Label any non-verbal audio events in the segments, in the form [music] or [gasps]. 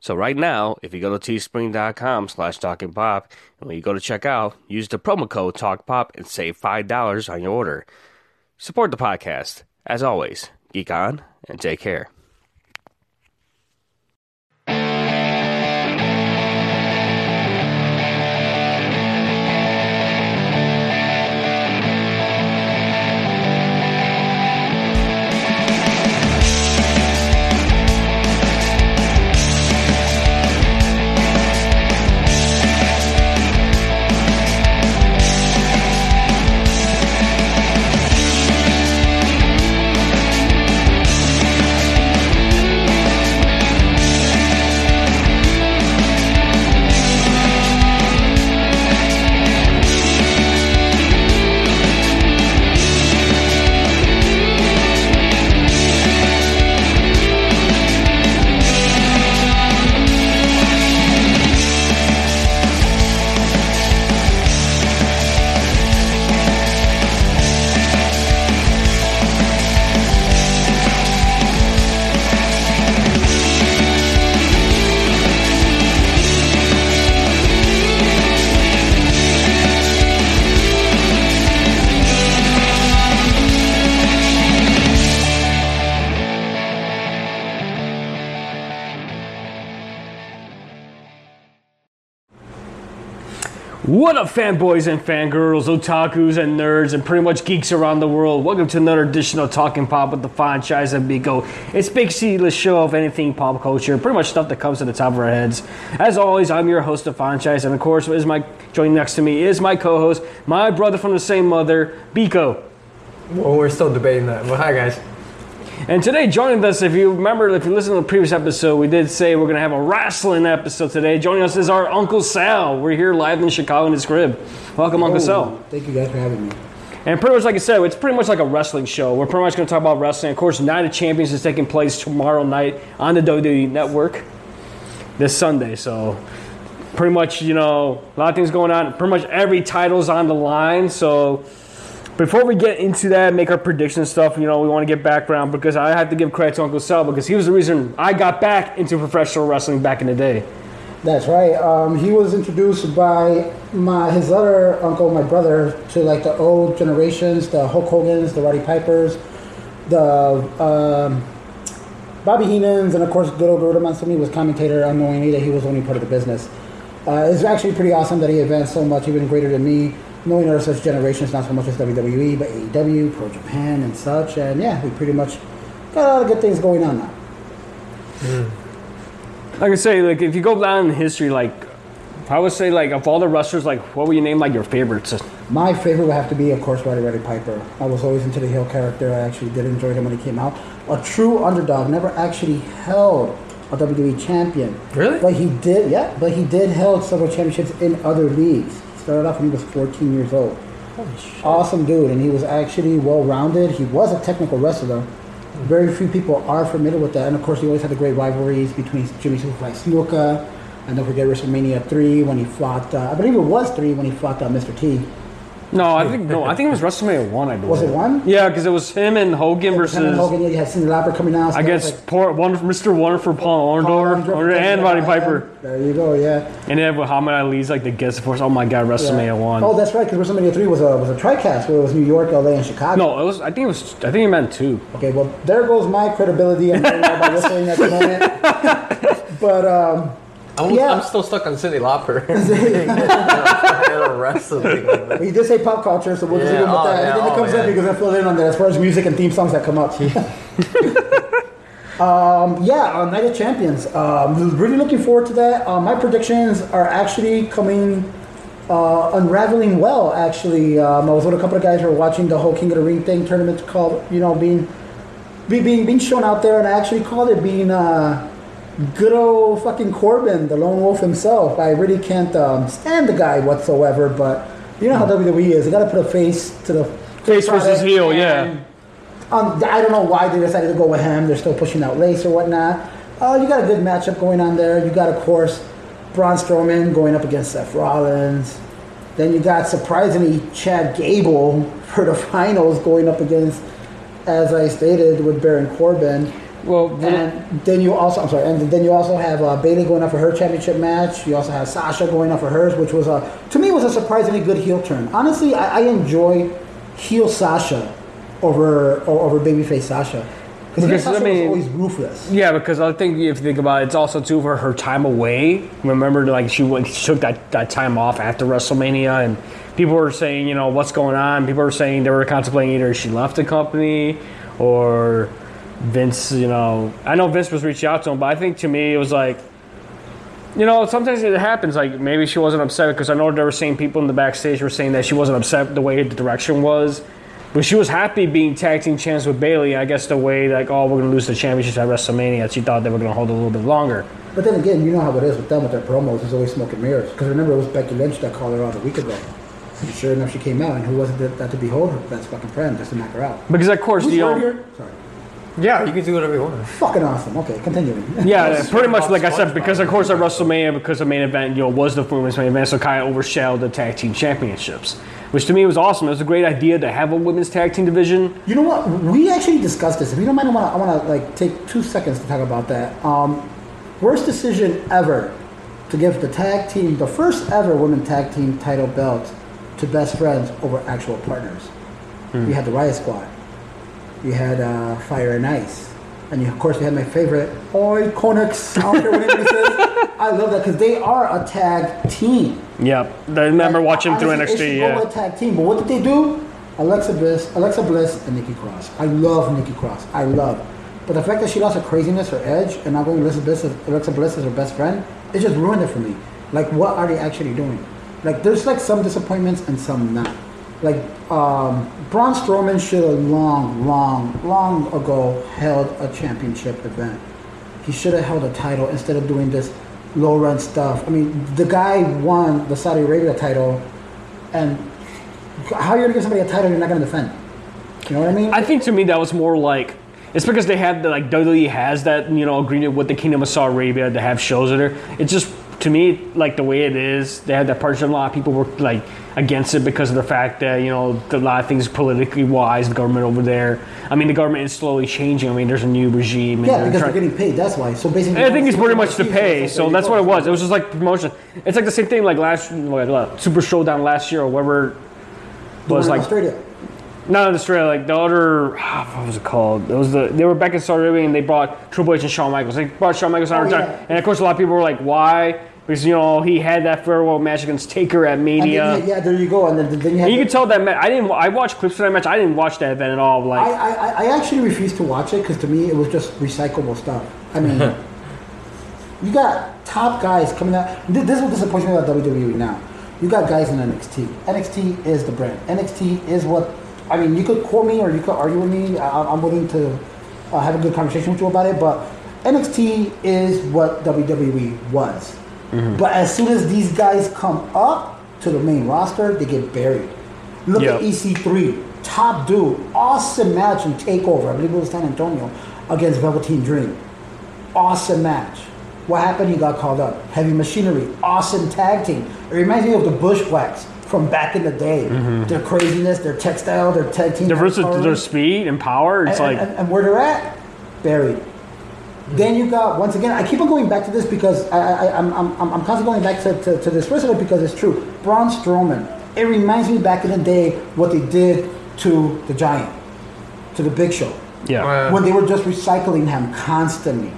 So right now, if you go to teespring.com slash talkingpop, and when you go to check out, use the promo code TalkPop and save $5 on your order. Support the podcast. As always, geek on and take care. What up, fanboys and fangirls, otakus and nerds, and pretty much geeks around the world? Welcome to another edition of Talking Pop with the franchise and Bico. It's Big basically the show of anything pop culture, pretty much stuff that comes to the top of our heads. As always, I'm your host of franchise, and of course, is my joining next to me is my co-host, my brother from the same mother, Bico. Well, we're still debating that. But hi, guys. And today, joining us, if you remember, if you listened to the previous episode, we did say we're going to have a wrestling episode today. Joining us is our Uncle Sal. We're here live in Chicago in his crib. Welcome, Uncle Sal. Thank you guys for having me. And pretty much like I said, it's pretty much like a wrestling show. We're pretty much going to talk about wrestling. Of course, Night of Champions is taking place tomorrow night on the WWE Network this Sunday. So pretty much, you know, a lot of things going on. Pretty much every title's on the line. So before we get into that, make our prediction stuff, you know, we want to get background because I have to give credit to Uncle Sal because he was the reason I got back into professional wrestling back in the day. That's right. Um, he was introduced by my his other uncle, my brother, to like the old generations, the Hulk Hogan's, the Roddy Pipers, the um, Bobby Heenan's, and of course, good old Roda Mansoni was commentator, unknowingly that he was only part of the business. Uh, it's actually pretty awesome that he advanced so much, even greater than me. Knowing are such generations, not so much as WWE, but AEW, Pro Japan, and such. And yeah, we pretty much got a lot of good things going on now. Hmm. Like I say, like if you go down in history, like I would say, like of all the wrestlers, like what would you name like your favorites? My favorite would have to be, of course, Roddy Roddy Piper. I was always into the heel character. I actually did enjoy him when he came out. A true underdog, never actually held a WWE champion. Really? But he did, yeah. But he did held several championships in other leagues. Started off when he was 14 years old. Awesome dude, and he was actually well-rounded. He was a technical wrestler. Very few people are familiar with that, and of course, he always had the great rivalries between Jimmy Superfly Snuka, and don't forget WrestleMania three when he fought. Uh, I believe it was three when he fought uh, Mr. T. No, I think no, I think it was WrestleMania one. I believe. Was it one? Yeah, because it was him and Hogan versus. Him and Hogan, yeah, you had Cyndi Lauper coming out. I guess like poor one, Mr. Wonderful Paul Paul Orndorff and Roddy. Piper, There you go, yeah. and then with Muhammad Ali's like the guest force. Oh my God, WrestleMania one. Oh, that's right, because WrestleMania three was a was a tricast where it was New York, LA, and Chicago. no, it was. I think it was. I think he meant two. Okay, well, there goes my credibility about wrestling at the moment. [laughs] But um, I'm, Yeah. I'm still stuck on Cyndi Lauper. [laughs] and wrestling. he did say pop culture, so we'll just Yeah, leave him with oh, that. yeah, Anything that oh, comes up, because I fill in on that as far as music and theme songs that come up. [laughs] um, yeah, uh, Night of Champions. Um, really looking forward to that. Uh, my predictions are actually coming. Uh, unraveling well, actually. Um, I was with a couple of guys who were watching the whole King of the Ring thing tournament called, you know, being being being shown out there, and I actually called it being uh, good old fucking Corbin, the lone wolf himself. I really can't um, stand the guy whatsoever, but you know how WWE is. They got to put a face to the Face versus heel, yeah. Um, I don't know why they decided to go with him. They're still pushing out Lace or whatnot. Uh, you got a good matchup going on there. You got, of course, Braun Strowman going up against Seth Rollins. Then you got surprisingly Chad Gable [laughs] for the finals going up against, as I stated, with Baron Corbin. Well, And then you also, I'm sorry, and then you also have uh, Bayley going up for her championship match. You also have Sasha going up for hers, which was a, to me, was a surprisingly good heel turn. Honestly, I, I enjoy heel Sasha over over babyface Sasha because I Sasha mean- was always ruthless. Yeah, because I think if you think about it, it's also too for her time away. Remember, like she went, she took that, that time off after WrestleMania, and people were saying, you know, what's going on? People were saying they were contemplating either she left the company or Vince. You know, I know Vince was reaching out to him, but I think to me it was like, you know, sometimes it happens. Like maybe she wasn't upset because I know there were saying people in the backstage were saying that she wasn't upset the way the direction was. But she was happy being tag team champs with Bayley. I guess the way like, oh, we're gonna lose the championship at WrestleMania. She thought they were gonna hold a little bit longer. But then again, you know how it is with them with their promos. It's always smoke and mirrors. Because I remember, it was Becky Lynch that called her out a week ago. And sure enough, she came out, and who was it that, to behold her best fucking friend just to knock her out? Because of course, Who's you right? Sorry. Yeah, you can do whatever you want. Fucking awesome. Okay, continuing. yeah, pretty much like I said, because of course at WrestleMania, because the main event, you know, was the women's main event, so kind of overshadowed the tag team championships, which to me was awesome. It was a great idea to have a women's tag team division. You know what? We actually discussed this. If you don't mind, I want to I wanna, like take two seconds to talk about that. Um, worst decision ever to give the tag team, the first ever women tag team title belt to best friends over actual partners. We had the Riot Squad. You had uh, Fire and Ice. And you, of course, you had my favorite, IIconics. I don't care what anybody says. I love that because they are a tag team. Yep, I remember watching through NXT. they Yeah, with a tag team. But what did they do? Alexa Bliss, Alexa Bliss, and Nikki Cross. I love Nikki Cross. I love. But the fact that she lost her craziness, her edge, and now going Alexa Bliss, Alexa Bliss as her best friend, it just ruined it for me. Like, what are they actually doing? Like, there's like some disappointments and some not. Like, um, Braun Strowman should have long, long, long ago held a championship event. He should have held a title instead of doing this low run stuff. I mean, the guy won the Saudi Arabia title, and how are you gonna give somebody a title you're not gonna defend? You know what I mean? I think to me that was more like it's because they had the, like WWE has that you know agreement with the Kingdom of Saudi Arabia to have shows there. It's just to me like the way it is. They had that partnership. A lot of people were like against it because of the fact that you know a lot of things politically wise, the government over there. I mean, the government is slowly changing. I mean, there's a new regime. and yeah, they're because trying- they're getting paid. That's why. So basically, I think it's pretty much to the pay, so that's what it was. It was just like promotion. It's like the same thing like last like, uh, Super Showdown last year or whatever was like Australia. not in Australia, like the other, what was it called? It was the they were back in Saudi Arabia and they brought Triple H and Shawn Michaels. They brought Shawn Michaels on Oh, yeah. and of course a lot of people were like, "Why?" Because you know he had that farewell match against Taker at And then, Mania. yeah, there you go. And then, then you. And you could tell that match. I didn't. I watched clips of that match. I didn't watch that event at all. Like, I, I, I actually refused to watch it because to me it was just recyclable stuff. I mean, [laughs] you got top guys coming out. Th- This is what disappoints me about WWE now. You got guys in NXT. NXT is the brand. NXT is what. I mean, you could quote me or you could argue with me. I, I'm willing to uh, have a good conversation with you about it. But NXT is what WWE was. Mm-hmm. But as soon as these guys come up to the main roster, they get buried. Look Yep. at EC3, top dude, awesome match in Takeover. I believe it was San Antonio against Velveteen Dream. Awesome match. What happened? He got called up. Heavy Machinery, awesome tag team. It reminds me of the Bushwhacks from back in the day. Mm-hmm. Their craziness, their textile, their tag team. their, versus, their speed and power. It's and, like and, and where they're at, buried. Then you got once again. I keep on going back to this because I, I, I'm, I'm, I'm I'm constantly going back to, to, to this wrestler because it's true. Braun Strowman. It reminds me back in the day what they did to the Giant, to the Big Show, yeah, Uh, when they were just recycling him constantly.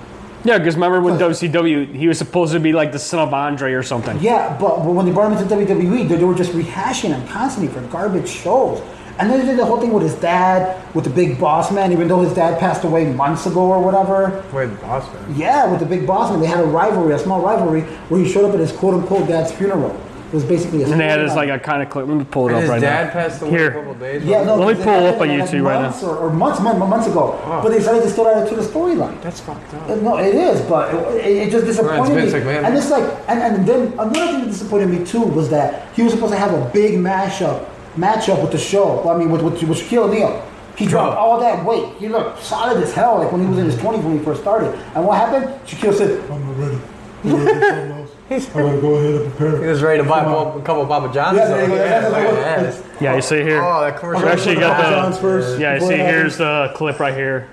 yeah. Because remember when WCW, he was supposed to be like the son of Andre or something. Yeah, but, but when they brought him into WWE, they, they were just rehashing him constantly for garbage shows. And then he did the whole thing with his dad, with the big boss man, even though his dad passed away months ago or whatever. Wait, the boss man. Yeah, with the big boss man, they had a rivalry, a small rivalry, where he showed up at his quote unquote dad's funeral. It was basically a And they had this like a kind of clip. Let me pull it And up his dad passed away Here. a couple days Yeah, no, Let me pull they up on happened, YouTube right now. months Or, or months, months, months ago. But they decided to still add it to the storyline. That's fucked up. Uh, No, it is, but it, it, it just disappointed Vince me. McMahon. And it's like, and, and then another thing that disappointed me too was that he was supposed to have a big mashup, matchup with the show. I mean, with with, with Shaquille O'Neal. He dropped all that weight. He looked solid as hell, like when he was in his twenties when he first started. And what happened? Shaquille said, "I'm not ready. I'm ready for something else. [laughs] I gotta go ahead and prepare. He was ready to buy a couple Papa John's. Yeah, there you. Yeah, That's look what- at that. Yeah, you see here. Oh, that commercial. We actually got the- John's first. Yeah, you see here's the clip right here.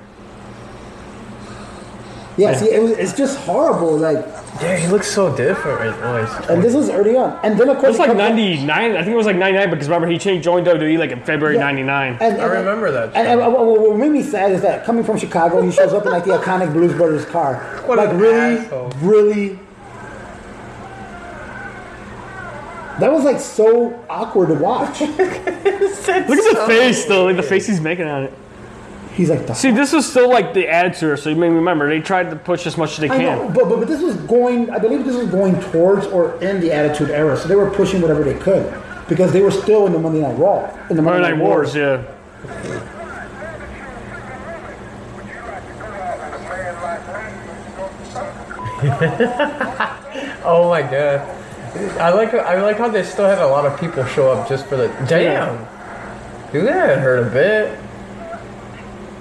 Yeah, see, it was, it's just horrible. Like, Yeah, he looks so different right now. He's- and this was early on. And then of It course was like it comes- 99. I think it was like 99 because remember he changed joined WWE like in February Yeah. 99. And, I remember that And, and what, what made me sad is that coming from Chicago, he shows up in like the iconic Blues Brothers car. What like an really, asshole. really. That was like so awkward to watch. [laughs] Look at the face though, like the face he's making on it. He's like, the See, this was still like the attitude, so you may remember they tried to push as much as they I know, but, but but this was going. I believe this was going towards or in the Attitude Era, so they were pushing whatever they could because they were still in the Monday Night Raw, in the Monday Night Wars, yeah. [laughs] Oh my god. I like I like how they still had a lot of people show up just for the damn. Dude, that hurt a bit.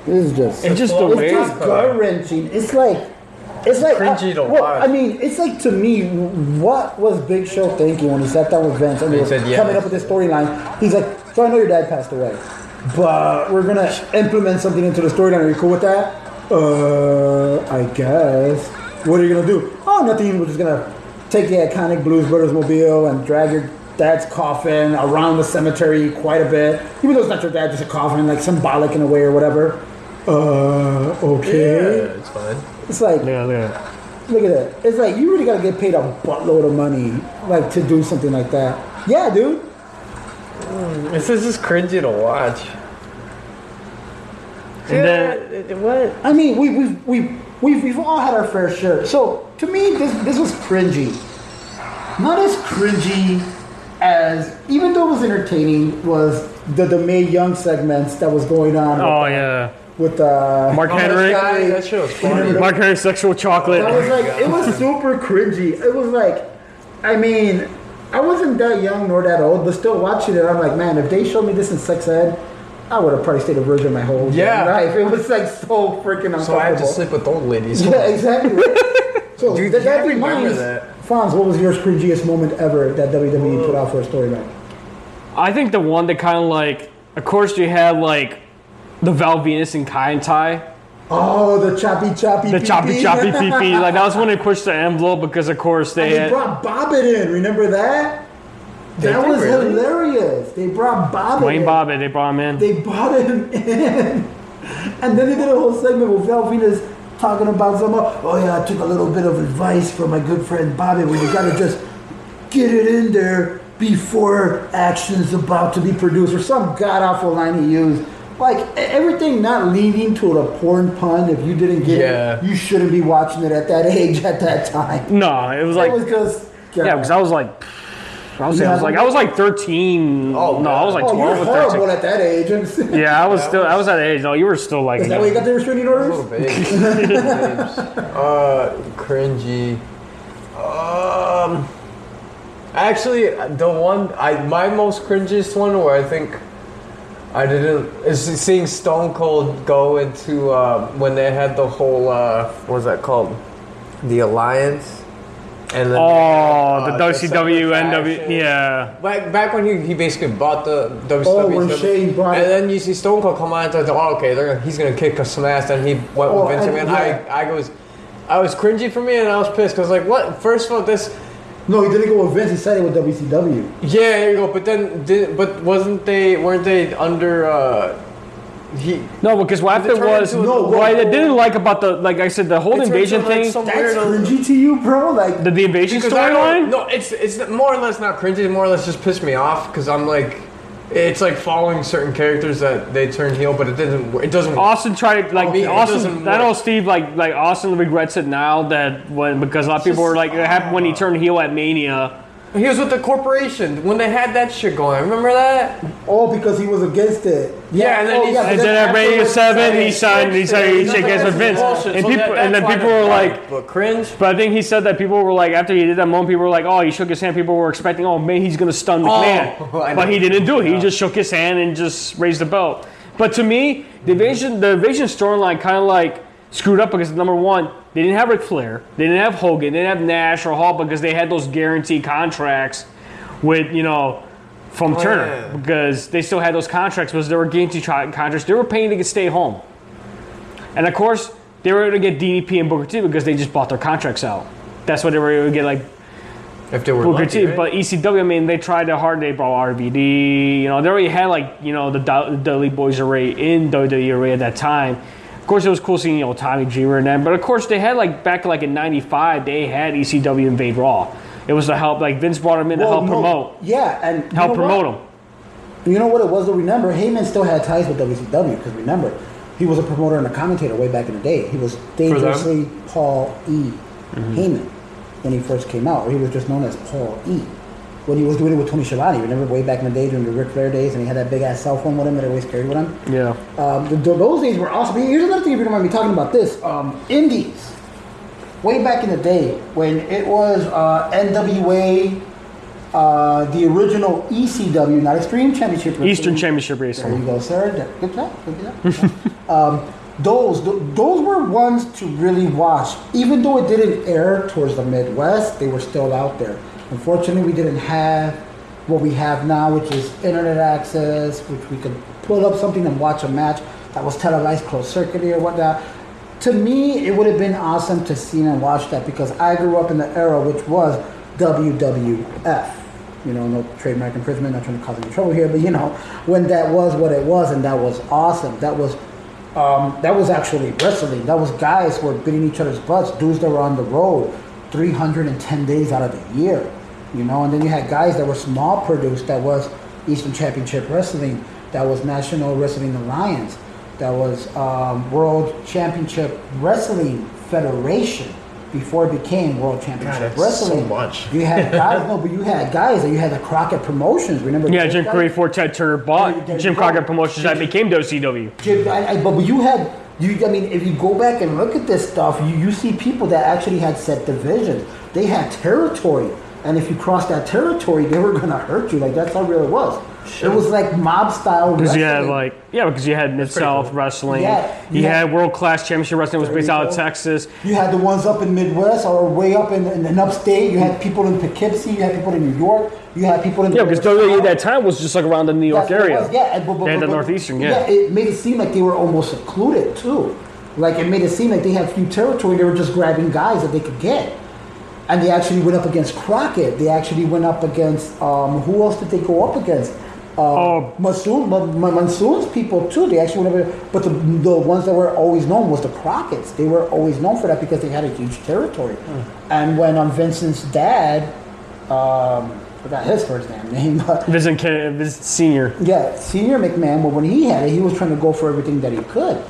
This is just. It's just the full- It's just gut wrenching. It's like, it's like Cringy to well, watch. I mean, it's like to me, what was Big Show thinking when he sat down with Vince and they He were said yes. coming up with this storyline? He's like, so I know your dad passed away, but we're gonna implement something into the storyline. Are you cool with that? Uh, I guess. What are you gonna do? Oh, nothing. We're just gonna take the iconic Blues Brothers mobile and drag your dad's coffin around the cemetery quite a bit. Even though it's not your dad, just a coffin, like symbolic in a way or whatever. Uh, okay. Yeah, it's fine. It's like, Yeah, look at that. look at that. It's like you really gotta get paid a buttload of money, like to do something like that. Yeah, dude. This is just cringy to watch. And then Yeah, what? I mean, we we've we've we've, we've all had our fair share. So to me, this this was cringy. Not as cringy as, even though it was entertaining, was the the Mae Young segments that was going on. oh with, yeah, With uh, Mark Oh, that Henry. guy, that shit was [laughs] funny. Mark Henry sexual chocolate. That was like it was super cringy. It was like, I mean, I wasn't that young nor that old, but still watching it, I'm like, man, if they showed me this in sex ed, I would have probably stayed a virgin my whole Yeah. life. It was like so freaking uncomfortable. So I had to sleep with old ladies. Yeah, exactly. [laughs] so Dude, that, yeah, I that remember reminds, that. Fonz, what was your cringiest moment ever that WWE put out for a storyline? I think the one that kind of like, of course, you had like the Val Venis and Kaientai. Oh, the choppy choppy. The choppy pee-pee. choppy Like that was when they [laughs] pushed the envelope because of course And they they had. brought Bobbitt in. Remember that? Did that they was really? hilarious. They brought Bobbitt. Wayne in. They brought him in. They brought him [laughs] in. And then they did a whole segment with Val Venis talking about some, oh yeah, I took a little bit of advice from my good friend Bobby where you gotta just get it in there before action's about to be produced, or some god awful line he used. Like e- everything not leading to a porn pun, if you didn't get Yeah. it, you shouldn't be watching it at that [laughs] age at that time. No, it was like it was just yeah, because I was like, I was, I was like I was like 13. Oh, no, I was like Oh, 12 you're or horrible 13. at that age. Is [laughs] Yeah, I was still I was at that age. No, you were still like. that why you got the restraining A orders? little bit. [laughs] uh, cringy. Um, actually, the one I my most cringiest one where I think I didn't is seeing Stone Cold go into uh, when they had the whole uh, what was that called, the Alliance. And then Oh, the uh, WCW, separate NW, yeah. Back, back when he, he basically bought the WCW, Oh, when Shane bought and it. then you see Stone Cold come on and says, "Oh, okay, they're, he's gonna kick us some ass." And he went Oh, with Vince and- McMahon. yeah. I, I was, I was cringy for me, and I was pissed because like, what? First of all, this, No, he didn't go with Vince. He said it with WCW. yeah, there you go. But then, did, but wasn't they? Weren't they under? uh He No, because what happened turned was into a- No, what I didn't like about the like I said the whole invasion into, like, thing, That's cringy to you, bro. Like the, the invasion Because I don't- storyline. No, it's it's more or less not cringy. It more or less just pissed me off because I'm like, it's like following certain characters that they turn heel, but it doesn't. It doesn't. Austin tried like Okay, Austin. doesn't know. Steve like like Austin regrets it now that when because a lot of people were like it happened when he turned heel at Mania. He was with the corporation when they had that shit going. Remember that? Oh, because he was against it. Yeah, and then oh, he- but And then at Radio Seven, he signed. He signed. He Nothing shook hands with else is Vince, bullshit. and So people, that- and then people were like, but cringe. But I think he said that people were like, after he did that moment, people were like, oh, he shook his hand. People were expecting, oh, man, he's going to stun oh, McMahon. Oh, [laughs] I but he didn't do it. He just shook his hand and just raised the belt. But to me, the Invasion, the Invasion storyline kind of like screwed up because number one, they didn't have Ric Flair, they didn't have Hogan, they didn't have Nash or Hall because they had those guaranteed contracts with, you know, from oh, Turner yeah. because they still had those contracts because they were guaranteed tra- contracts. They were paying to stay home. And of course, they were able to get DDP and Booker T because they just bought their contracts out. That's what they were able to get, like If they were Booker lucky, T. right? But ECW, I mean, they tried their hard. They brought RVD. You know, they already had like you know the Dudley Boys array in WWE array at that time. Of course, it was cool seeing you know Tommy Dreamer and them. But of course, they had like back like in '95, they had ECW invade Raw. It was to help like Vince brought him in to help no, promote, Yeah, and help promote what? him. You know what it was to remember? Heyman still had ties with WCW because remember, he was a promoter and a commentator way back in the day. He was dangerously Paul E. Mm-hmm. Heyman when he first came out, or he was just known as Paul E. When he was doing it with Tony Schiavone, remember way back in the day during the Ric Flair days, and he had that big ass cell phone with him that he always carried with him. Yeah. Um, th- th- those days were awesome. Here's another thing if you don't mind me talking about this. Um, indies. Way back in the day when it was uh, NWA, uh, the original ECW, not Extreme Championship. Wrestling. Eastern Championship Wrestling. There you go, sir. Good job. Good job. Good [laughs] job. um, those th- those were ones to really watch. Even though it didn't air towards the Midwest, they were still out there. Unfortunately, we didn't have what we have now, which is internet access, which we could pull up something and watch a match that was televised closed circuit or whatnot. To me, it would have been awesome to see and watch that because I grew up in the era which was WWF. You know, no trademark infringement, not trying to cause any trouble here, but you know, when that was what it was and that was awesome. That was um, that was actually wrestling. That was guys who were beating each other's butts, dudes that were on the road 310 days out of the year. You know, and then you had guys that were small produced that was Eastern Championship Wrestling, that was National Wrestling Alliance, that was um, World Championship Wrestling Federation before it became World Championship that's so Wrestling. much. You had [laughs] guys, no, but you had guys that you had the Crockett Promotions. Remember? Yeah, Jim guys? Curry for Ted Turner bought you Jim go. Crockett Promotions that became WCW. Jim, I, I, but you had you. I mean, if you go back and look at this stuff, you, you see people that actually had set divisions. They had territory, and if you crossed that territory, they were gonna hurt you. Like that's how real it was. It was like mob style. Because you had like yeah, because you had Mid South cool. Wrestling. Yeah, you yeah. had World Class Championship Wrestling was based out of. Texas. You had the ones up in Midwest or way up in, in, in upstate. You had people in Poughkeepsie. You had people in New York. You had people in Yeah, because WWE at that time was just like around the New York That's area. was, Yeah, and- but, but, They had but- the but- Northeastern, yeah. it made it seem like they were almost secluded too. Like it made it seem like they had few territory. They were just grabbing guys that they could get, and they actually went up against Crockett. They actually went up against um, who else did they go up against? Uh. Monsoon, Ma- Monsoon's people too. They actually went up, but the the ones that were always known was the Crockett's. They were always known for that because they had a huge territory. Hmm. And when um, Vincent's dad, um, forgot his first damn name, [laughs] but Vincent, Ken- Vincent Senior. yeah, Senior McMahon, but when he had it, he was trying to go for everything that he could.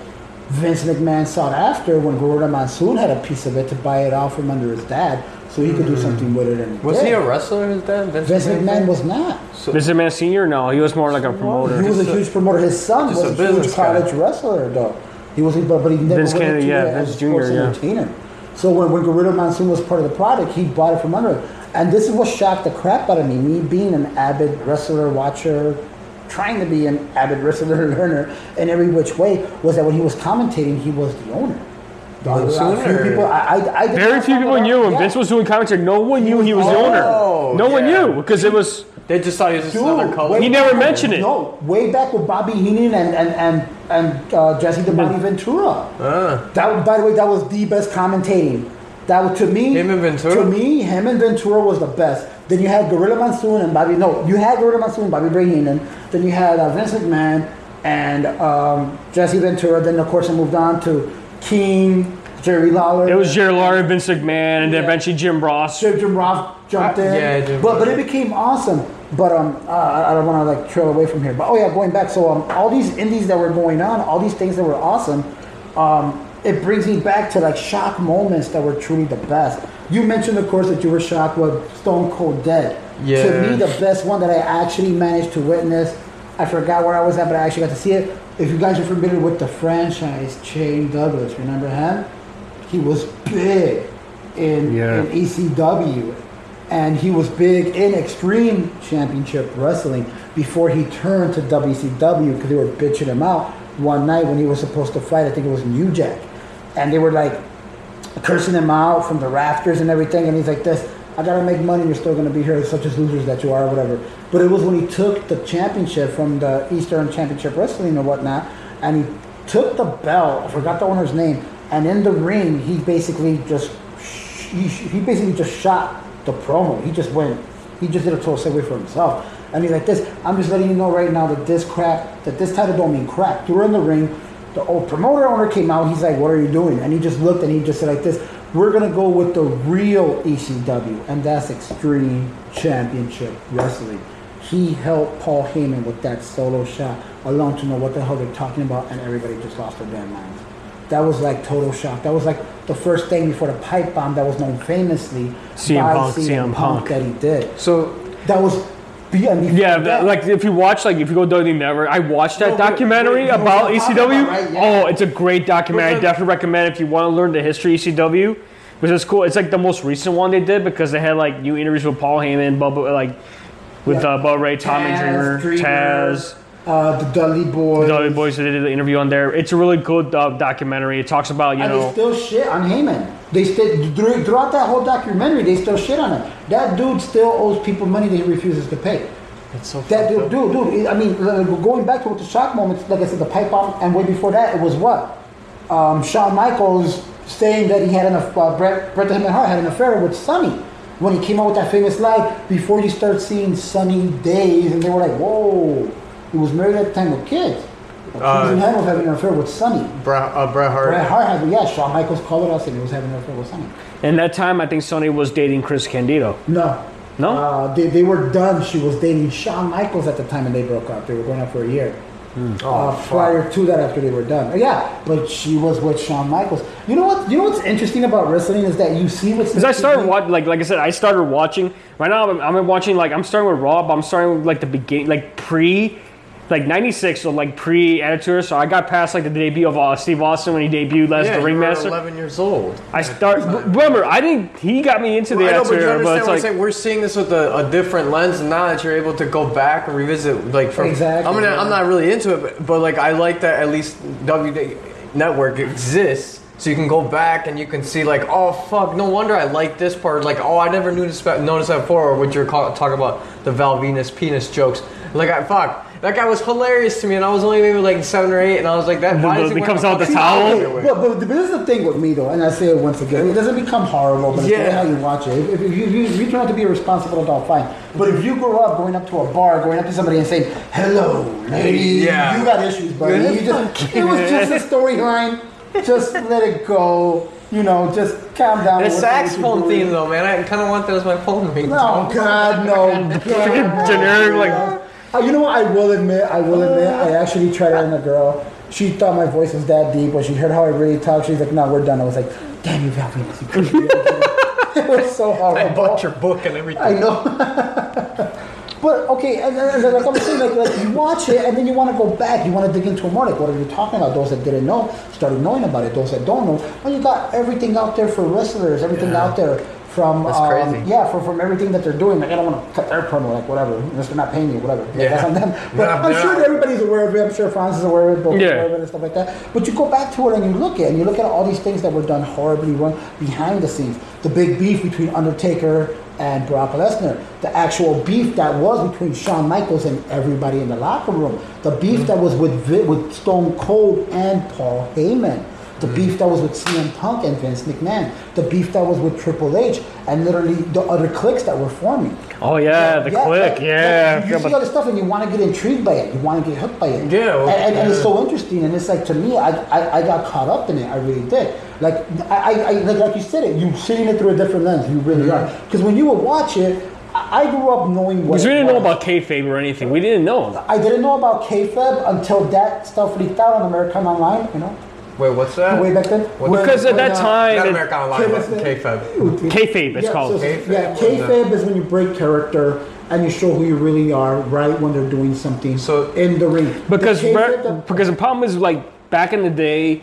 Vince McMahon sought after when Gorilla Monsoon had a piece of it to buy it out from under his dad so he could do something with it. And Was he a wrestler? His dad, Vince, Vince McMahon was not. Vincent Man Senior? No, he was more like a promoter. He was a huge promoter. His son was a a, huge guy. college wrestler, though. He was, but, but he never Vince into yeah, Vince Jr., yeah. entertainer. So when, when Gorilla Monsoon was part of the product, he bought it from under it. And this is what shocked the crap out of me. Me being an avid wrestler watcher, trying to be an avid wrestler [laughs] learner in every which way, was that when he was commentating, he was the owner. The Monsoon few people, I, I, I Very few people knew him. Yeah. Vince was doing commentary. No one knew he was the Oh, owner. No one knew because it was. They just thought he was just Dude, another color. way He never back- mentioned it. No, way back with Bobby Heenan and and and, and uh, Jesse the Body Ventura. Ah. That, by the way, that was the best commentating. That was, to me, Him and Ventura? To me, him and Ventura was the best. Then you had Gorilla Monsoon and Bobby. No, you had Gorilla Monsoon, and Bobby Bray Heenan. Then you had uh, Vince McMahon and um, Jesse Ventura. Then of course it moved on to King, Jerry Lawler. It was Jerry Lawler, Vince McMahon, and then Yeah. eventually Jim Ross. Jim, Jim Ross jumped Uh, in. yeah, Jim but but it became awesome. But um, uh, I I don't want to like trail away from here. But oh yeah, going back. So um, all these indies that were going on, all these things that were awesome. Um, it brings me back to like shock moments that were truly the best. You mentioned, of course, that you were shocked with Stone Cold Dead. Yeah. To me, the best one that I actually managed to witness, I forgot where I was at, but I actually got to see it. If you guys are familiar with the franchise, Shane Douglas, remember him? He was big in, Yeah. in ECW, and he was big in Extreme Championship Wrestling before he turned to WCW because they were bitching him out one night when he was supposed to fight. I think it was New Jack, and they were like cursing him out from the rafters and everything. And he's like, "This, I gotta make money. You're still gonna be here, such as losers that you are, or whatever." But it was when he took the championship from the Eastern Championship Wrestling or whatnot, and he took the belt. I forgot the owner's name. And in the ring, he basically just he, he basically just shot the promo. He just went. He just did a total segue for himself. And he's like, "This, I'm just letting you know right now that this crap, that this title don't mean crap." Threw her in the ring. The old promoter owner came out. He's like, "What are you doing?" And he just looked and he just said like this: "We're gonna go with the real ECW, and that's Extreme Championship Wrestling." He helped Paul Heyman with that solo shot, alone to know what the hell they're talking about, and everybody just lost their damn minds. That was like total shock. That was like the first thing before the pipe bomb that was known famously CM by Punk, CM, CM Punk Punk. that he did. So That was beyond. Yeah, that- like if you watch, like if you go WWE Network, I watched that No, documentary about what I'm talking ECW. about, right? Yeah. Oh, it's a great documentary. I definitely recommend if you want to learn the history of ECW. which is cool. It's like the most recent one they did because they had like new interviews with Paul Heyman, Bubba, like with Yeah. uh, Bubba Ray, Tommy Dreamer, Dreamer, Taz, Uh, the Dudley Boys. the other boys that did the interview on there. It's a really good uh, documentary. It talks about you and know they still shit on Heyman. They still throughout that whole documentary, they still shit on him. That dude still owes people money that he refuses to pay. it's so That dude, dude, dude. I mean, going back to what the shock moments, like I said, the pipe bomb, and way before that, it was what um, Shawn Michaels saying that he had an aff- uh, Brett, Bret the Hitman Hart had an affair with Sunny when he came out with that famous line before you start seeing Sunny Days, and they were like, "Whoa, he was married at the time with kids." Like, he was in having an affair with Sunny. Bret, uh, Bret Hart. Bret Hart had, yeah, Shawn Michaels called it us and he was having an affair with Sunny. in that time I think Sunny was dating Chris Candido. No. No? Uh, they, they were done. She was dating Shawn Michaels at the time and they broke up. They were going out for a year. Oh, uh, fuck. prior to that, after they were done. Yeah, but she was with Shawn Michaels. You know what? You know what's interesting about wrestling is that you see what's. Because I started watching, like like I said, I started watching. Right now, I'm, I'm watching like I'm starting with Raw, but I'm starting with like the beginning, like pre, like '96, so like pre Attitude. So I got past like the debut of uh, Steve Austin when he debuted as yeah, the you were Ringmaster. 11 years old. I start. Remember, I didn't. He got me into the I know, but you understand but what it's I'm like saying? We're seeing this with a, a different lens and now that you're able to go back and revisit. Like from, Exactly, I mean, yeah. I'm not really into it, but, but like I like that at least W Network exists, so you can go back and you can see like, oh fuck, no wonder I like this part. Like, oh, I never knew this, noticed that before. Or what you're call, talking about the Val Venis penis jokes. Like, I fuck. That guy was hilarious to me, and I was only maybe like seven or eight, and I was like, "That." why the- does he he comes out the fucking towel? underwear? But, but, but this is the thing with me though, and I say it once again, it doesn't become horrible, but it's Yeah. yeah. how you watch it. If, if, you, if, you, if you turn out to be a responsible adult, fine. But if you grow up going up to a bar, going up to somebody and saying, "Hello, lady," Yeah. you got issues, buddy. Yeah. You just, it was just a storyline. Just let it go. You know, just calm down. The with saxophone doing. theme, though, man. I kind of want that as my phone ringtone. No, God, no. [laughs] God, generic, no. like- Uh, you know what? I will admit, I will admit, I actually tried it on a girl. She thought my voice was that deep, but she heard how I really talk. She's like, "No, we're done." I was like, "Damn you, Val Venis, you couldn't do it again." [laughs] It was so horrible. I bought your book and everything. I know. [laughs] but okay, and, and, and like I'm saying, like, like you watch it and then you want to go back. You want to dig into it more. Like, what are you talking about? Those that didn't know started knowing about it. Those that don't know, well, you got everything out there for wrestlers. Everything Yeah. out there from That's um, crazy. yeah, from, from everything that they're doing. Like, I don't want to cut their promo. Like, whatever. Unless they're not paying you, whatever. Like, Yeah. that's on them. [laughs] But They're I'm sure not- everybody's aware of it. I'm sure Franz is aware of it. Both Yeah. aware of it and stuff like that. But you go back to it and you look at it, and you look at all these things that were done horribly wrong behind the scenes. The big beef between Undertaker and Brock Lesnar. The actual beef that was between Shawn Michaels and everybody in the locker room. The beef that was with with Stone Cold and Paul Heyman. The beef that was with CM Punk and Vince McMahon. The beef that was with Triple H and literally the other cliques that were forming. oh yeah, the click, like- yeah. like, you see all this stuff and you want to get intrigued by it. You want to get hooked by it. Yeah, well, and, and, and it's so interesting. And it's like to me, I, I, I got caught up in it. I really did. Like I, I, like, like you said it. You're seeing it through a different lens. You really mm-hmm. are. Because when you would watch it, I grew up knowing what. Because we didn't know about kayfabe or anything. We didn't know. I didn't know about kayfabe until that stuff leaked out on American Online. You know. Wait, what's that? Way back then. What- Because at that time, Not it- American Life, but Kayfabe. K-Fab. kayfabe it's yeah, called. So, Kayfabe? yeah, What's that? kayfabe is when you break character and you show who you really are right when they're doing something So- in the ring. because The kayfabe re- because the problem is like back in the day,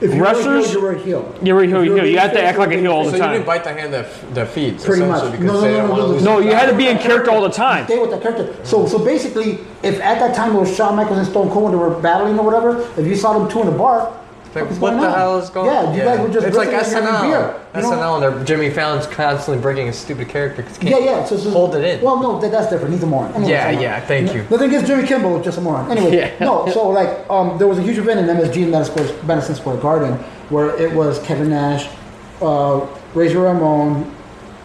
if you're wrestlers- a heel, you're a heel. you were a heel, If you, you're you have to act like a you're heel all So the you time. didn't bite the hand that, f- that feeds, Pretty much. because No, no, no, no. No, you had to be in character all the time. Stay with that character. So, so basically, if at that time it was Shawn Michaels and Stone Cold when they were battling or whatever, if you saw them two in a bar, Like, what's what the hell is going Yeah, on? Yeah, you guys were just It's like wrestling and having SNL. beer. You? SNL, and they're, Jimmy Fallon's constantly breaking a stupid character because Yeah, yeah. So, so hold it in. Well, no, that, that's different. He's a moron. Anyway, Yeah, yeah, thank you. The thing is, Jimmy Kimmel was just a moron. Anyway, [laughs] Yeah. no. So like, um, there was a huge event in MSG in Madison Square, Madison Square Garden where it was Kevin Nash, uh, Razor Ramon,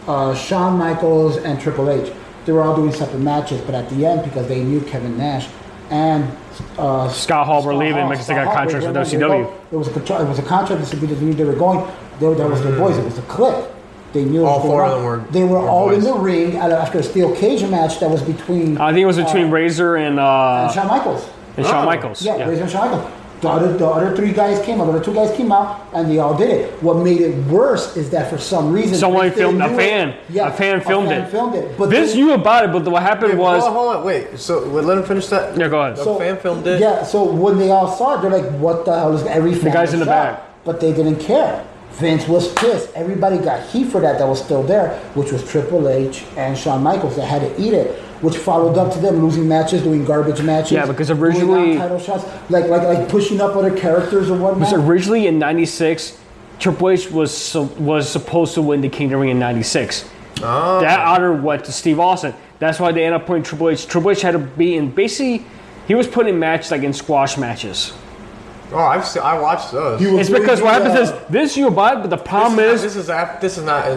uh, Shawn Michaels, and Triple H. They were all doing separate matches, but at the end, because they knew Kevin Nash and uh, Scott Hall were leaving Hall- because they got Hall, contracts they with were- they WCW. It was a contract. it was a contract. This would the they were going. They, were- that was their boys. It was a clique. They knew All four going of them were- They were were all in the ring after a steel cage match that was between I think it was between uh, Razor and uh, and Shawn Michaels. and Shawn Oh. Michaels. Yeah, Yeah. Razor and Shawn Michaels. The other, the other three guys came out. The other two guys came out, and they all did it. What made it worse is that for some reason, Someone filmed- a knew it. fan. A fan filmed it. Filmed it. But Vince they- knew about it, but what happened Wait, was hold on, hold on, wait. So wait, let him finish that. yeah. Go ahead. The fan filmed it. Yeah, so when they all saw it, they're like, "What the hell is every fan?" guys in the back. but they didn't care. Vince was pissed. Everybody got heat for that. That was still there, which was Triple H and Shawn Michaels that had to eat it. Which followed up to them losing matches, doing garbage matches. Yeah, because originally- non-title shots, like like like pushing up other characters or whatnot. So originally in '96, Triple H was was supposed to win the King of the Ring in '96. Oh. That honor went to Steve Austin. That's why they ended up putting Triple H. Triple H had to be in basically. He was putting in matches like in squash matches. Oh, I've seen, I watched those. He was It's because what doing happens is this you buy, but the problem this is, is, this is af- this is not. Uh,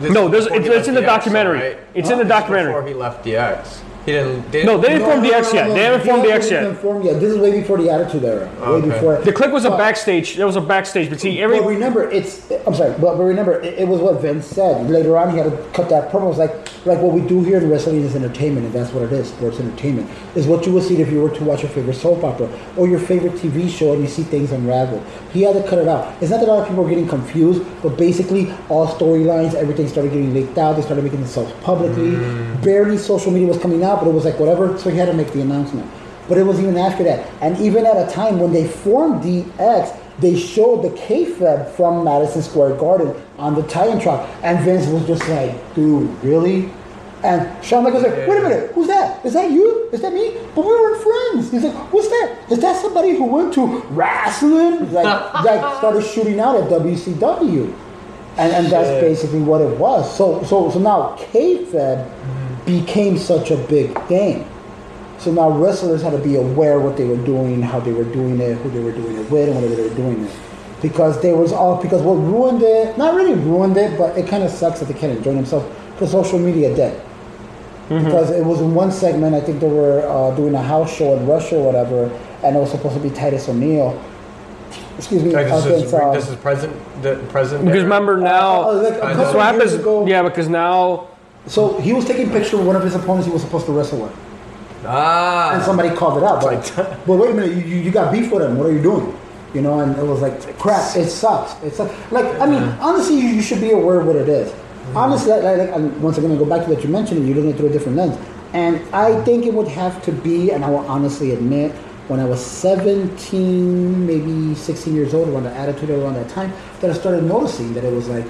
this No, is there's- it's- it's in the DX, documentary. right? It's in the documentary. Before he left DX, he didn't. They no, they didn't No, form no, DX no, yet. no, They haven't formed DX DX yet. even formed yet. This is way before the Attitude Era. Way Okay. before. The click was a backstage. There was a backstage, but see, every But remember, it's. I'm sorry, but, but remember, it, it was what Vince said. Later on, he had to cut that promo. It was like, like what we do here in wrestling is entertainment, and that's what it is. Sports entertainment is what you would see if you were to watch your favorite soap opera or your favorite TV show, and you see things unravel. He had to cut it out. It's not that a lot of people are getting confused, but basically, all storylines, everything started getting leaked out. They started making themselves publicly. Mm. Barely social media was coming out, but it was like whatever. So he had to make the announcement. But it was even after that. And even at a time when they formed DX, they showed the kayfabe from Madison Square Garden on the tie-in truck. And Vince was just like, dude, really? And Shawn Michaels was like, wait a minute, who's that? Is that you? Is that me? But we weren't friends. He's like, what's that? Is that somebody who went to wrestling? Like, like started shooting out at WCW. And, and that's basically what it was. So, so, so now kayfabe became such a big thing. So now wrestlers had to be aware what they were doing, how they were doing it, who they were doing it with, and whether they were doing it. Because they was all because what ruined it, not really ruined it, but it kind of sucks that they can't enjoy themselves. Because social media did. Because it was in one segment, I think they were uh, doing a house show in Russia or whatever, and it was supposed to be Titus O'Neil. Excuse me, Like, this, is, against, uh, this is present. The present. because era? remember now, uh, like a I couple know. what years happens? ago- Yeah, because now So he was taking a picture of one of his opponents he was supposed to wrestle with. Ah. and somebody called it out. But, [laughs] but wait a minute, you, you got beef with him. What are you doing? You know, and it was like crap. It sucks. It sucks. Like I mean, honestly, you, you should be aware of what it is. Honestly, like, once again, I go back to what you mentioned. You're looking through a different lens, and I think it would have to be, and I will honestly admit, when I was 17, maybe 16 years old, around the attitude around that time, that I started noticing that it was like,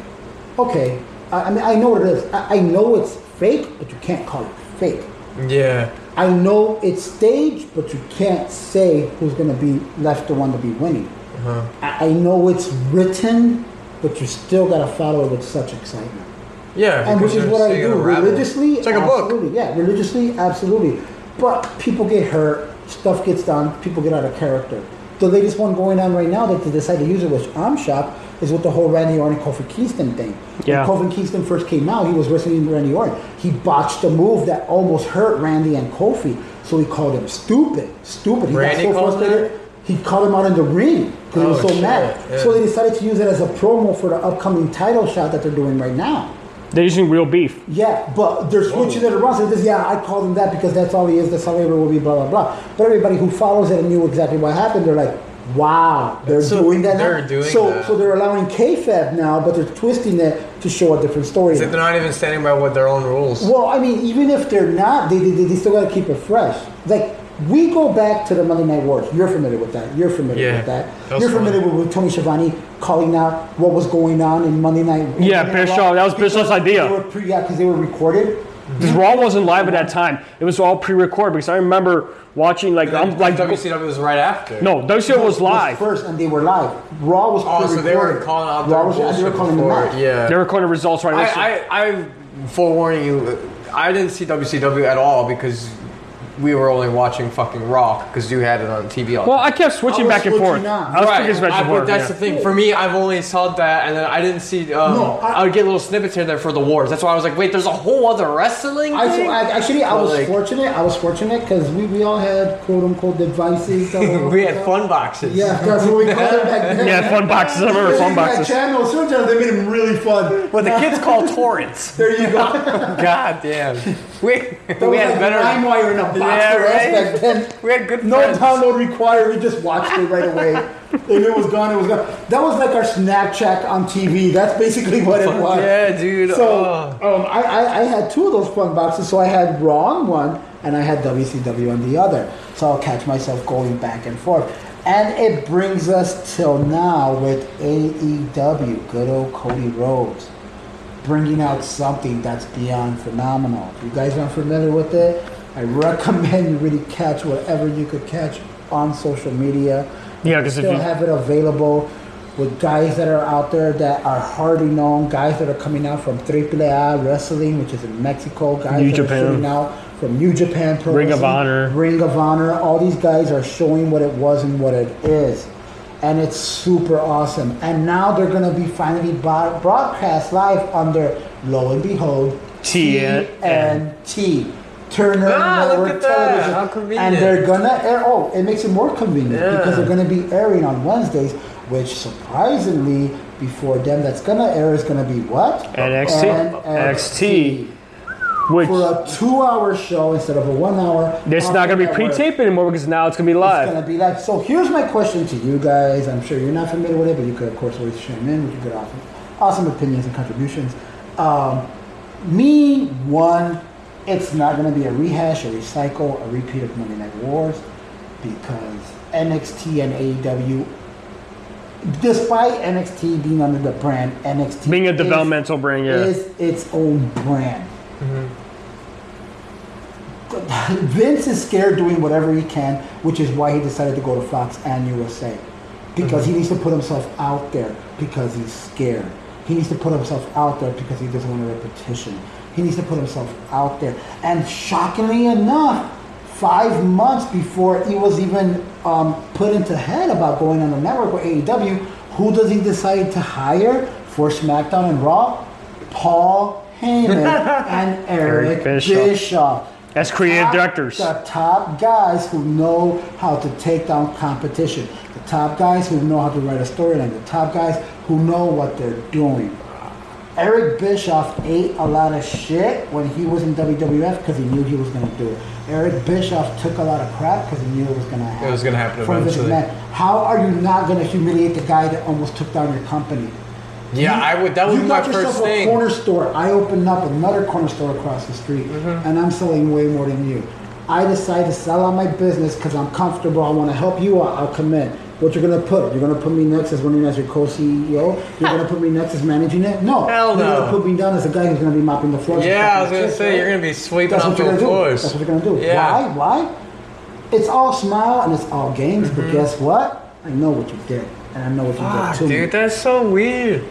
okay, I, mean, I know what it is. I, I know it's fake, but you can't call it fake. Yeah. I know it's staged, but you can't say who's going to be left the one to be winning. Uh I, I know it's written, but you still got to follow it with such excitement. Yeah. And which is what I do religiously. It's like a book. Yeah, religiously, absolutely. But people get hurt, stuff gets done, people get out of character. The latest one going on right now that they decided to use it, was I'm shocked, is with the whole Randy Orton and Kofi Kingston thing. Yeah. When Kofi Kingston first came out, he was wrestling Randy Orton. He botched a move that almost hurt Randy and Kofi, so he called him stupid. Stupid. He Randy got so called him frustrated. He called him out in the ring because he was Oh, so shit, mad. yeah. So they decided to use it as a promo for the upcoming title shot that they're doing right now. they're using real beef. Yeah, but they're switching it around. So this, yeah, I called him that because that's all he is. That's all he ever will be. Blah blah blah. But everybody who follows it and knew exactly what happened, they're like, Wow, they're So doing that. they're now? doing so, that. so they're allowing kayfabe now, but they're twisting it to show a different story. It's like they're not even standing by what their own rules. Well, I mean, even if they're not, they, they, they still got to keep it fresh. Like, we go back to the Monday Night Wars. You're familiar with that. You're familiar Yeah, with that. that You're familiar with, with Tony Schiavone calling out what was going on in Monday Night. Yeah, Monday Night Bischoff, Raw that was because Bischoff's idea. Were pre, yeah, because they were recorded. Because Raw wasn't live at that time. It was all pre-recorded. Because I remember watching like I'm like WCW was right after. no, WCW was live. first, and they were live. Raw was Oh, so they were pre-recorded. calling out Raw their was, they were calling them before. out. Yeah. They were recording results right. next I, I, I forewarning you, I didn't see WCW at all because we were only watching fucking Raw because you had it on TV all the well, time. I kept switching I was back and switching forth. on. I was Right, switching back I- and but forth. that's yeah. the thing. For me, I've only saw that, and then I didn't see. Um, No, I- I, would get little snippets here and there for the wars. That's why I was like, wait, there's a whole other wrestling I, thing. I, actually, I But, was like- fortunate. I was fortunate because we, we all had quote unquote devices. that [laughs] were- we had fun boxes. Yeah, that's what we called it back then. Yeah, fun boxes. I remember fun [laughs] That boxes. channel, some channels, they made them really fun. What the kids call torrents. [laughs] There you go. God damn. We, we had like better. LimeWire in a box Yeah, for us right? back then. [laughs] We had good No friends. download required. We just watched it right away. [laughs] if it was gone, it was gone. That was like our Snapchat on TV. That's basically what it was. Yeah, dude. So oh. um, I, I, I had two of those fun boxes. So I had Raw on one, and I had WCW on the other. So I'll catch myself going back and forth. And it brings us till now with AEW, good old Cody Rhodes, bringing out something that's beyond phenomenal. If you guys aren't familiar with it, I recommend you really catch whatever you could catch on social media. Yeah, 'cause if still you- have it available with guys that are out there that are hardly known, guys that are coming out from AAA Wrestling, which is in Mexico, guys New that Japan. are shooting out from New Japan Pro Ring of Honor. Ring of Honor. All these guys are showing what it was and what it is. And it's super awesome. And now they're going to be finally broadcast live under, lo and behold, TNT. Turner Ah, look Network at that. Television. How convenient. And they're gonna air. Oh, it makes it more convenient Yeah. because they're gonna be airing on Wednesdays, which surprisingly, before them, that's gonna air is gonna be what? NXT. NXT. Which For a two-hour show instead of a one-hour. it's on not going to be pre-taped anymore because now it's going to be live. It's live. gonna be like so. Here's my question to you guys. I'm sure you're not familiar with it, but you could, of course, always chime in with your good, awesome, awesome opinions and contributions. Um, me, one, it's not gonna be a rehash, a recycle, a repeat of Monday Night Wars, because NXT and AEW, despite NXT being under the brand NXT, Being a is- developmental brand, yeah. is its own brand. Mm-hmm. Vince is scared doing whatever he can, which is why he decided to go to Fox and USA. Because he mm-hmm. needs to put himself out there because he's scared. He needs to put himself out there because he doesn't want a repetition. He needs to put himself out there. And shockingly enough, five months before he was even um, put into head about going on the network with AEW, who does he decide to hire for SmackDown and Raw? Paul Heyman [laughs] and Eric, Eric Bischoff. Bischoff. As creative Top- directors. The top guys who know how to take down competition. The top guys who know how to write a storyline. The top guys who know what they're doing. Eric Bischoff ate a lot of shit when he was in WWF because he knew he was going to do it. Eric Bischoff took a lot of crap because he knew it was going to happen. It was gonna happen from Vince eventually. McMahon. How are you not going to humiliate the guy that almost took down your company? Yeah, You- I would. That was you my got yourself a thing. corner store. I opened up another corner store across the street, Mm-hmm. and I'm selling way more than you. I decide to sell out my business because I'm comfortable. I want to help you out. I'll come in. What you're gonna put? You're gonna put me next as running as your co-CEO. You're gonna put me next as managing it? No. Hell no. You're gonna put me down as a guy who's gonna be mopping the floors. Yeah, I was gonna shit, say right? you're gonna be sweeping That's up what you're those gonna do. floors. That's what you're gonna do. Yeah. Why? Why? It's all smile and it's all games, Mm-hmm. but guess what? I know what you did, and I know what you Ah, did to dude, me. that's so weird.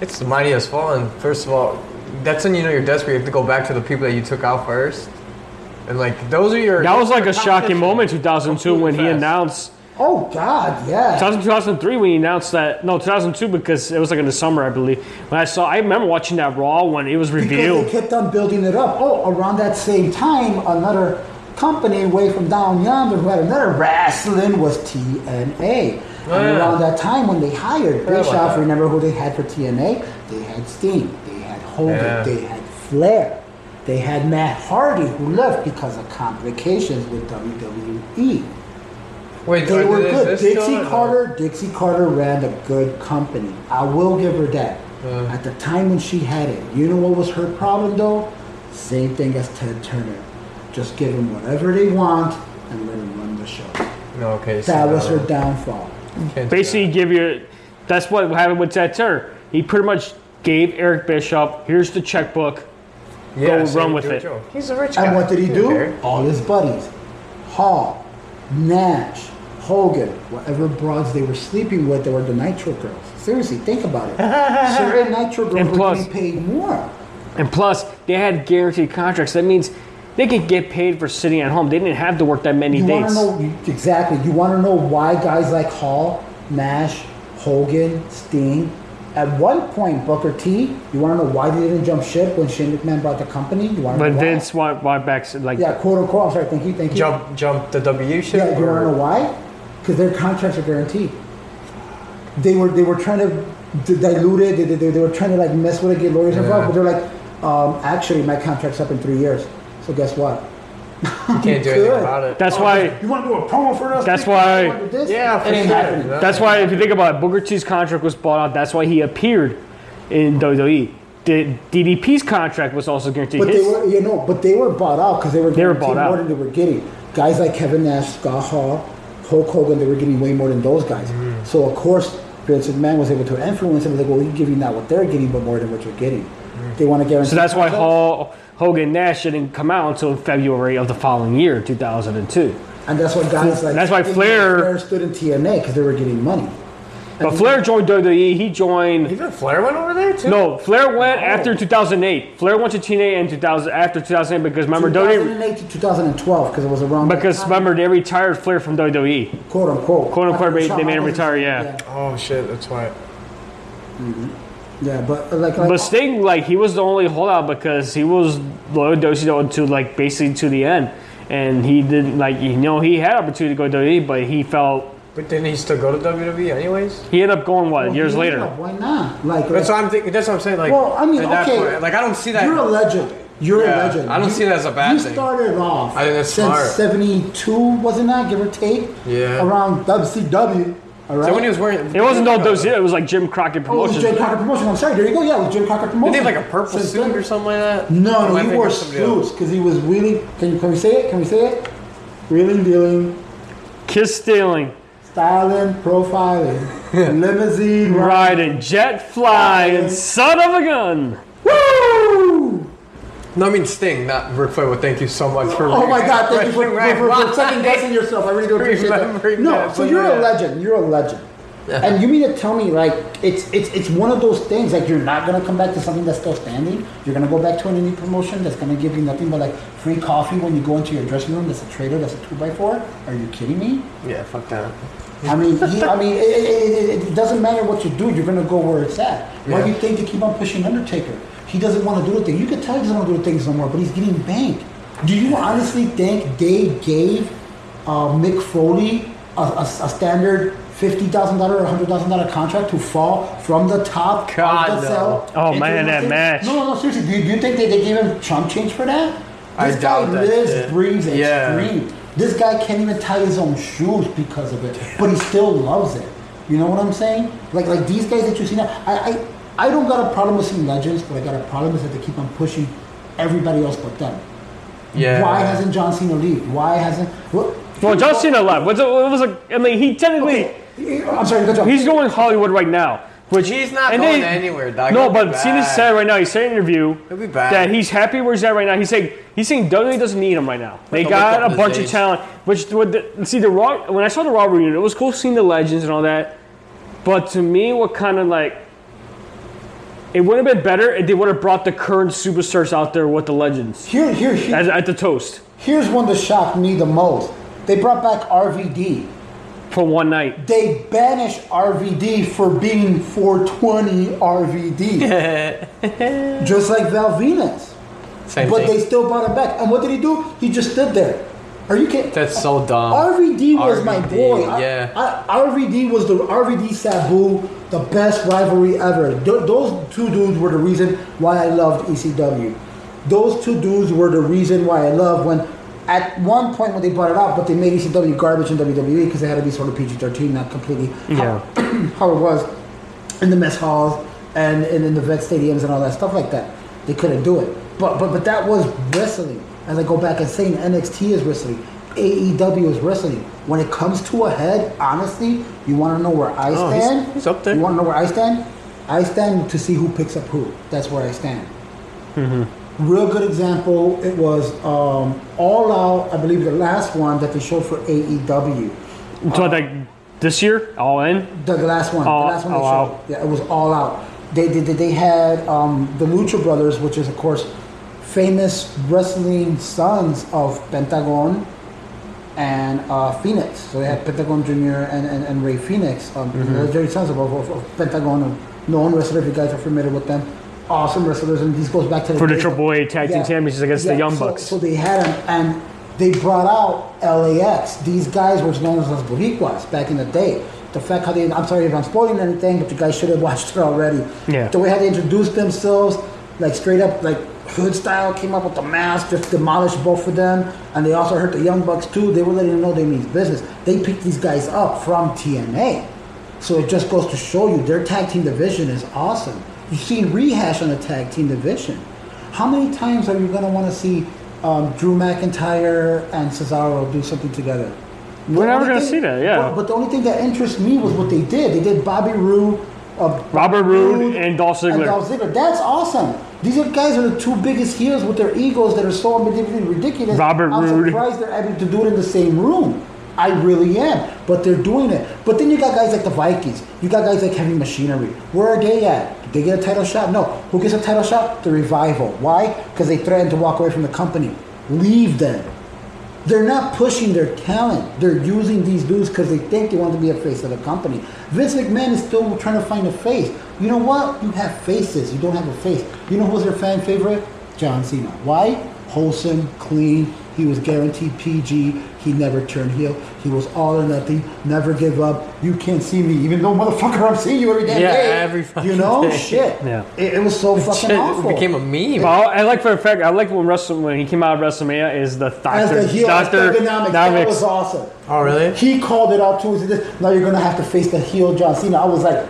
It's the mighty has fallen. First of all, that's when you know you're desperate. You have to go back to the people that you took out first, and like those are your. That was like a shocking moment 2002 when he announced Oh God, yeah. 2003 when he announced that no 2002 because it was like in the summer I believe when I saw I remember watching that Raw when it was Because revealed they kept on building it up. Oh, around that same time, another company away from down yonder who had another wrestling was TNA. and yeah. around that time when they hired about Bischoff, that. remember who they had for TNA? They had Sting, they had Hogan, Yeah. they had Flair, they had Matt Hardy who left because of complications with WWE. Wait, They were is good. this still Dixie or no? Carter, Dixie Carter ran a good company. I will give her that. Uh. At the time when she had it, you know what was her problem though? Same thing as Ted Turner. Just give them whatever they want and let them run the show. No, okay. so That was no. her downfall. Can't do Basically, give you. That's what happened with Ted Turner. He pretty much gave Eric Bischoff, here's the checkbook. yeah, go so run with it. Joe. He's a rich guy. And what did he do? care. All his buddies, Hall, Nash, Hogan, whatever broads they were sleeping with, they were the Nitro girls. Seriously, think about it. [laughs] Certain Nitro girls And were plus- getting paid more. And plus, they had guaranteed contracts. That means they could get paid for sitting at home. They didn't have to work that many You want dates. know exactly? You want to know why guys like Hall, Nash, Hogan, Sting, at one point Booker T. You want to know why they didn't jump ship when Shane McMahon bought the company? You want to but know why? Vince went, went back like yeah, quote unquote. I'm sorry. Thank you. Thank you. Jump, jump the W shit. Yeah, you want to know why? Because their contracts are guaranteed. They were they were trying to d- dilute it. They, they, they were trying to like mess with it, get lawyers involved. But they're like, um, actually, my contract's up in three years. So guess what? You can't [laughs] do anything about it. That's why. You want to do a promo for us? That's why- You wanna do this? Yeah, for it sure. happening. That's why, if you think about it, Booker T's contract was bought out. That's why he appeared in WWE. The DDP's contract was also guaranteed. But they were, you know, but they were bought out because they were They were guaranteed bought out. more than they were getting. Guys like Kevin Nash, Scott Hall, Hulk Hogan, they were getting way more than those guys. Mm. So of course, Vince McMahon was able to influence them. Like, well, we can give you not what they're getting, but more than what you're getting. They want to guarantee. so that's why. Hall, Hogan Nash didn't come out until February of the following year, 2002. And that's what guys like That's why Flair- Flair stood in TNA because they were getting money. But Flair joined WWE. He joined. Even Flair went over there too. No, Flair went after 2008. Flair went to TNA in 2000 after 2008 because remember WWE. 2008 to 2012 because it was around. that Because time, remember they retired Flair from WWE. quote unquote, Quote unquote, After they- Shawn they made him Michaels- retire, yeah. Oh shit, that's why. yeah, but uh, like, like But Sting, like he was the only holdout because he was loyal to WCW to like basically to the end, and he didn't like you know he had opportunity to go to WWE, but he felt But didn't he still go to WWE anyways? he ended up going what well, years yeah, later. Why not? Like, That's what I'm uh, thinking. That's what I'm saying. Like, Well, I mean, at that okay. point, like I don't see that. You're a legend. You're Yeah, a legend. I don't You- see that as a bad you thing. started off. I think that's since smart. '72, wasn't that give or take? Yeah. Around WCW. All right. so when he was wearing, It wasn't no WCW. It was like Jim Crockett Oh, it was Promotions. Jim Crockett Promotion. I'm sorry. There you go. Yeah, it was Jim Crockett Promotion. did he have like a purple Since suit then- or something like that? No, Or am I no, he thinking wore of somebody else? suits because he was really. Can you can we say it? Can we say it? Wheeling, dealing, Kiss stealing, styling, profiling, limousine ride. riding, jet flying, son of a gun. Woo! No, I mean Sting, not Ric Flair. Well, thank you so much for. Oh my God! Thank you for, for, for, for second guessing yourself. I really do appreciate that. No, so you're a legend. You're a legend. And you mean to tell me like it's it's it's one of those things like you're not gonna come back to something that's still standing. You're gonna go back to an indie promotion that's gonna give you nothing but like free coffee when you go into your dressing room. That's a trader. That's a two by four. Are you kidding me? Yeah, fuck that. I mean, he, I mean, it, it, it, it doesn't matter what you do. You're gonna go where it's at. Why do you think they keep on pushing Undertaker? He doesn't want to do the thing. You can tell he doesn't want to do the things no more, but he's getting banked. Do you honestly think they gave uh, Mick Foley a, a, a standard fifty thousand dollar or hundred thousand dollar contract to fall from the top God, of the no. cell? Oh, into man, that nothing? match. No, no, no. Seriously, do you, do you think they, they gave him chump change for that? I This doubt guy that lives, shit. breathes, Yeah. extreme. This guy can't even tie his own shoes because of it, but he still loves it. You know what I'm saying? Like like these guys that you see now, I, I I don't got a problem with seeing legends, but I got a problem is that they keep on pushing everybody else but them. Yeah. Why hasn't John Cena leave? Why hasn't? What, Well, John Cena left. What's it, it was like? I mean, he technically I'm sorry, good job. he's going Hollywood right now. Which He's not going they- anywhere, dog. No, He'll be but Cena back. said right now. He said in an interview He'll be back. that he's happy where he's at right now. He's saying he's saying WWE doesn't need him right now. They Like a got a up his bunch of talent. Which with the, see the Raw when I saw the Raw reunion, it was cool seeing the legends and all that. But to me, what kind of like it would have been better if they would have brought the current superstars out there with the legends here, here, here as, at the toast here's one that shocked me the most. They brought back RVD. For one night. They banished RVD for being 420 RVD. [laughs] Just like Val Venis. Same But thing. they still brought him back. And what did he do? He just stood there. Are you kidding? That's so dumb. RVD was my RVD, boy. I- yeah. I, RVD was the RVD Sabu, the best rivalry ever. Th- those two dudes were the reason why I loved ECW. Those two dudes were the reason why I loved when at one point when they brought it up, but they made ECW garbage in WWE because they had to be sort of PG-13, not completely Yeah. [clears throat] how it was in the mess halls and, and in the vet stadiums and all that stuff like that. They couldn't do it. But but but that was wrestling. As I go back and saying NXT is wrestling. AEW is wrestling. When it comes to a head, honestly, you want to know where I Oh, he's- stand? he's up there. You want to know where I stand? I stand to see who picks up who. That's where I stand. Mm-hmm. Real good example. It was um, All Out. I believe the last one that they showed for AEW. So like this year, all in. The, the last one. All- the last one they showed. Out. Yeah, it was all out. They they, they, had um, the Lucha Brothers, which is of course famous wrestling sons of Pentagon and uh, Phoenix. So they had Pentagon Junior and, and, and Rey Fénix, um, Mm-hmm. legendary sons of, of, of Pentagon, known wrestler. If you guys are familiar with them, awesome wrestlers. And this goes back to the For the Triple A Tag Team Championships against the Young Bucks. So they had them, and they brought out LAX. These guys were known as Los Boricuas back in the day. The fact how they, I'm sorry if I'm spoiling anything, but you guys should have [laughs] watched it already. Yeah. The way how they introduced themselves, like straight up, like hood style, came up with the mask, just demolished both of them, and they also hurt the Young Bucks too. They were letting them know they mean business. They picked these guys up from TNA. So it just goes to show you their tag team division is awesome. You've seen rehash on the tag team division. How many times are you going to want to see um, Drew McIntyre and Cesaro do something together? We're The never gonna see that, yeah. But, but the only thing that interests me was what they did. They did Bobby Roode, uh, Robert Roode and Dolph Ziggler. and Dolph Ziggler. That's awesome. These are guys are the two biggest heels with their egos that are so unbelievably ridiculous. Robert I'm Roode. surprised they're able to do it in the same room. I really am. But they're doing it. But then you got guys like the Vikings. You got guys like Heavy Machinery. Where are they at? They get a title shot? No. Who gets a title shot? The Revival. Why? Because they threatened to walk away from the company. Leave them. They're not pushing their talent. They're using these dudes because they think they want to be a face of the company. Vince McMahon is still trying to find a face. You know what? You have faces. You don't have a face. You know who's their fan favorite? John Cena. Why? Wholesome, clean. He was guaranteed PG. He never turned heel. He was all or nothing. Never give up. You can't see me, even though motherfucker I'm seeing you every damn Yeah, day. every You know, day. shit. [laughs] Yeah. It, it was so fucking Shit, awful. it became a meme. Well, I like for a fact. I like when Wrestle when he came out of WrestleMania is the As doctor, the heel, as doctor that was awesome. Oh, really? He called it out too. He said, "Now you're gonna have to face the heel John Cena." I was like,